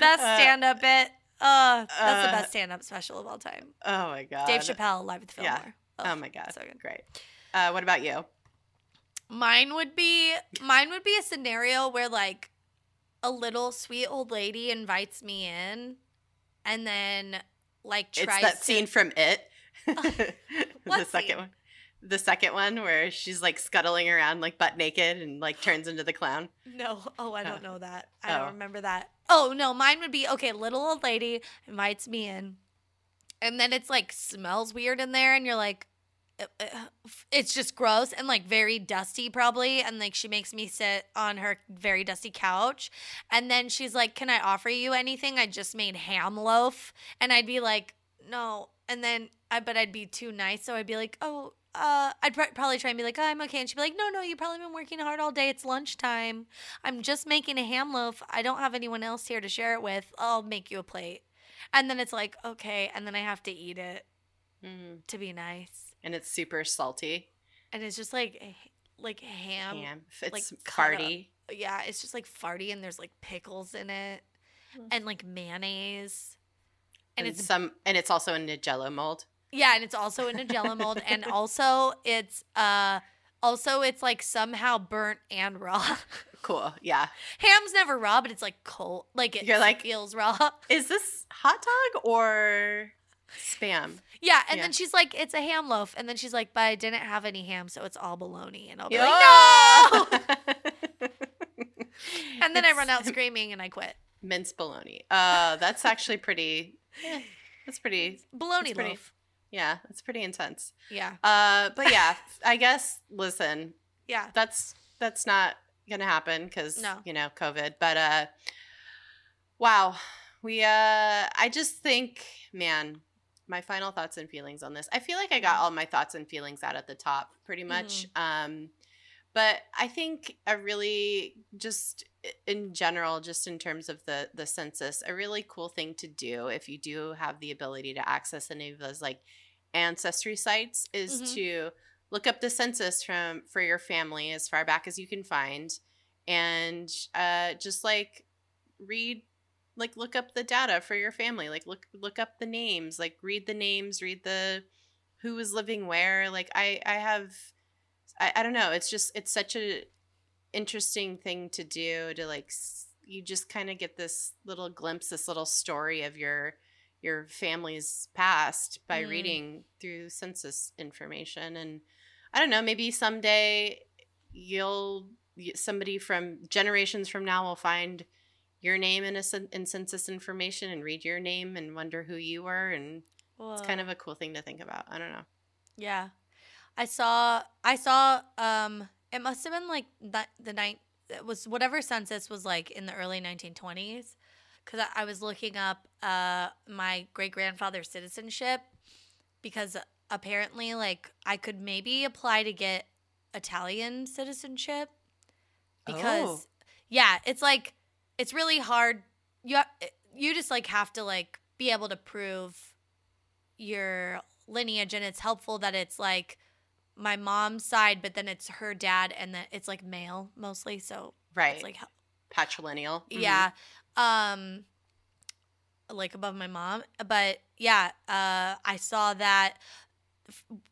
Best Uh, stand up bit. Uh, that's the uh, best stand up special of all time. Oh my god. Dave Chappelle live at the yeah. Fillmore. Oh my god. so good. Great. Uh, what about you? Mine would be mine would be a scenario where like a little sweet old lady invites me in and then like tries It's that to scene from It. the what second scene? one. The second one where she's like scuttling around like butt naked and like turns into the clown. No. Oh, I don't Oh. know that. I Oh. don't remember that. Oh, no, mine would be okay, little old lady invites me in. And then it's like smells weird in there and you're like uh, uh, it's just gross and like very dusty probably and like she makes me sit on her very dusty couch and then she's like can i offer you anything i just made ham loaf and i'd be like no and then i but i'd be too nice so i'd be like oh uh, I'd pr- probably try and be like, oh, I'm okay. And she'd be like, no, no, you've probably been working hard all day. It's lunchtime. I'm just making a ham loaf. I don't have anyone else here to share it with. I'll make you a plate. And then it's like, okay. And then I have to eat it Mm. to be nice. And it's super salty. And it's just like, eh, like ham. Ham. It's like, cut up. farty. Yeah, it's just like farty and there's like pickles in it Mm. and like mayonnaise. And, And it's it's some and it's also in a jello mold. Yeah, and it's also in a jello mold, and also it's uh also it's like somehow burnt and raw. Cool. Yeah. Ham's never raw, but it's like cold, like it You're like- feels raw. Is this hot dog or spam? Yeah, and Yeah. then she's like, "It's a ham loaf," and then she's like, "But I didn't have any ham, so it's all bologna." And I'll be like, "No!" and then I run out screaming and I quit. Mince bologna. Uh, that's actually pretty. eh, That's pretty. Bologna It's pretty- loaf. Yeah, that's pretty intense. Yeah, Uh, but yeah, I guess. Listen, yeah. that's that's not gonna happen because No. you know COVID. But uh, wow, we. Uh, I just think, man, my final thoughts and feelings on this. I feel like I got all my thoughts and feelings out at the top, pretty much. Um, but I think a really just in general, just in terms of the the census, a really cool thing to do if you do have the ability to access any of those like ancestry sites is Mhm. to look up the census from for your family as far back as you can find and uh just like read like look up the data for your family like look look up the names like read the names read the who was living where like i i have i, I don't know it's just it's such a interesting thing to do to like you just kind of get this little glimpse this little story of your your family's past by Mm. reading through census information and i don't know maybe someday you'll somebody from generations from now will find your name in a in census information and read your name and wonder who you were and it's kind of a cool thing to think about i don't know Yeah. I saw I saw um it must have been like that the night it was whatever census was like in the early 1920s cuz I, I was looking up uh my great grandfather's citizenship because apparently like I could maybe apply to get Italian citizenship because Oh. yeah, it's like it's really hard. You you just like have to like be able to prove your lineage and it's helpful that it's like my mom's side but then it's her dad and that it's like male mostly so right. it's like patrilineal. Mhm. yeah um like above my mom but yeah uh i saw that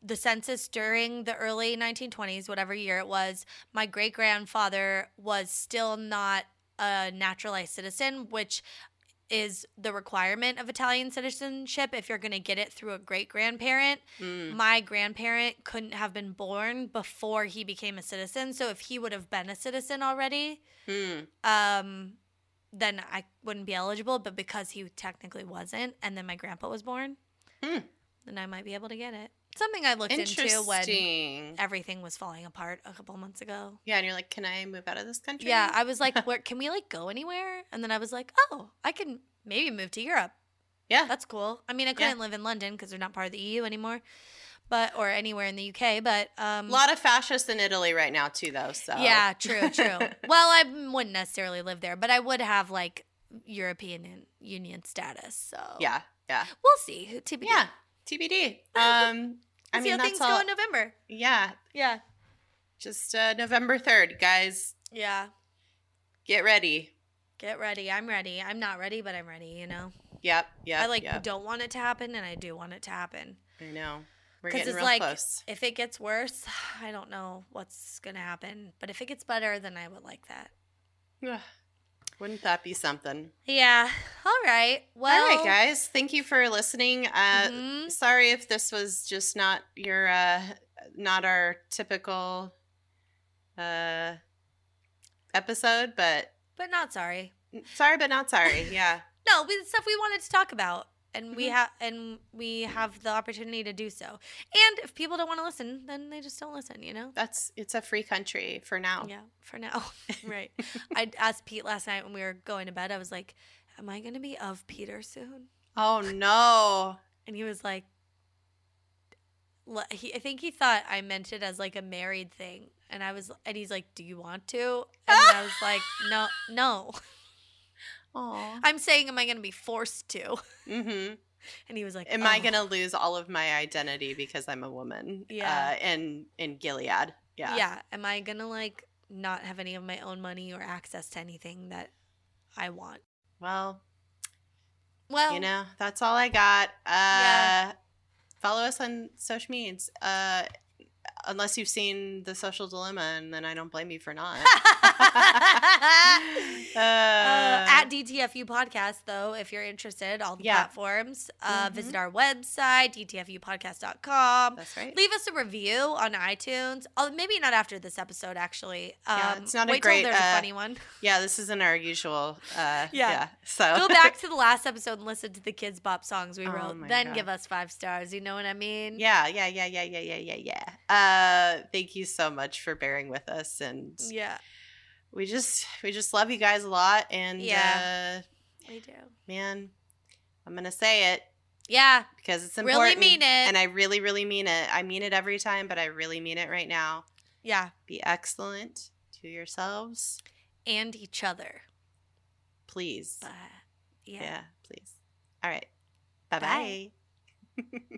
the census during the early 1920s whatever year it was my great grandfather was still not a naturalized citizen which is the requirement of Italian citizenship if you're going to get it through a great grandparent. Mm. My grandparent couldn't have been born before he became a citizen. So if he would have been a citizen already, Mm. um, then I wouldn't be eligible. But because he technically wasn't, and then my grandpa was born, Hmm. then I might be able to get it. Something I looked into when everything was falling apart a couple months ago. Yeah, and you're like, can I move out of this country? Yeah, I was like, "Where can we like go anywhere?" And then I was like, "Oh, I can maybe move to Europe. Yeah. That's cool. I mean, I couldn't live in London because they're not part of the EU anymore, but or anywhere in the UK. But um, A lot of fascists in Italy right now too, though. So yeah, true, true. well, I wouldn't necessarily live there, but I would have like European Union status. So yeah, yeah, we'll see. TBD. yeah. TBD. Um, I mean how that's things all. go in November. yeah, Yeah, just uh, November third, guys. yeah. Get ready. Get ready. I'm ready. I'm not ready, but I'm ready. You know, Yep, Yeah. I like Yep. don't want it to happen, and I do want it to happen. I know. We're getting it's real like- close. If it gets worse, I don't know what's gonna happen. But if it gets better, then I would like that. Wouldn't that be something? Yeah. All right. Well. All right, guys. Thank you for listening. Uh, mhm. Sorry if this was just not your, uh, not our typical uh, episode, but But not sorry. sorry, but not sorry. Yeah. No, we, stuff we wanted to talk about, and we Mhm. have and we have the opportunity to do so. And if people don't want to listen, then they just don't listen. You know. That's it's a free country for now. Yeah. For now. right. I asked Pete last night when we were going to bed. I was like, "Am I going to be of Peter soon?" Oh no. And he was like, he, I think he thought I meant it as like a married thing. And I was, and he's like, do you want to? And I was like, no, no. Oh. I'm saying, am I going to be forced to? Mm-hmm. And he was like, Am I "Oh." gonna lose all of my identity because I'm a woman? Yeah. Uh, in in Gilead. Yeah. Yeah. Am I going to like not have any of my own money or access to anything that I want? Well, Well, you know, that's all I got. Uh, Yeah. Follow us on social medias. Uh, unless you've seen The Social Dilemma, and then I don't blame you for not. uh, Uh, at DTFU podcast, though, if you're interested, all the Yeah. platforms. Uh, Mhm. Visit our website, dtfupodcast.com. that's right. Leave us a review on iTunes. Uh, maybe not after this episode, actually. Um, Yeah, it's not a great, there's uh, a funny one. Yeah, this isn't our usual. Uh, yeah. Yeah. So Go back to the last episode and listen to the Kidz Bop songs we Oh wrote. my then God. give us five stars. You know what I mean? yeah, yeah, yeah, yeah, yeah, yeah, yeah, yeah. Uh, thank you so much for bearing with us, and Yeah, we just we just love you guys a lot. And Yeah. uh, we do. man, I'm gonna say it Yeah, because it's Really important. mean it. and I really, really mean it. I mean it every time, but I really mean it right now. yeah. Be excellent to yourselves, And each other. please. But yeah. yeah. please. All right. Bye Bye. bye.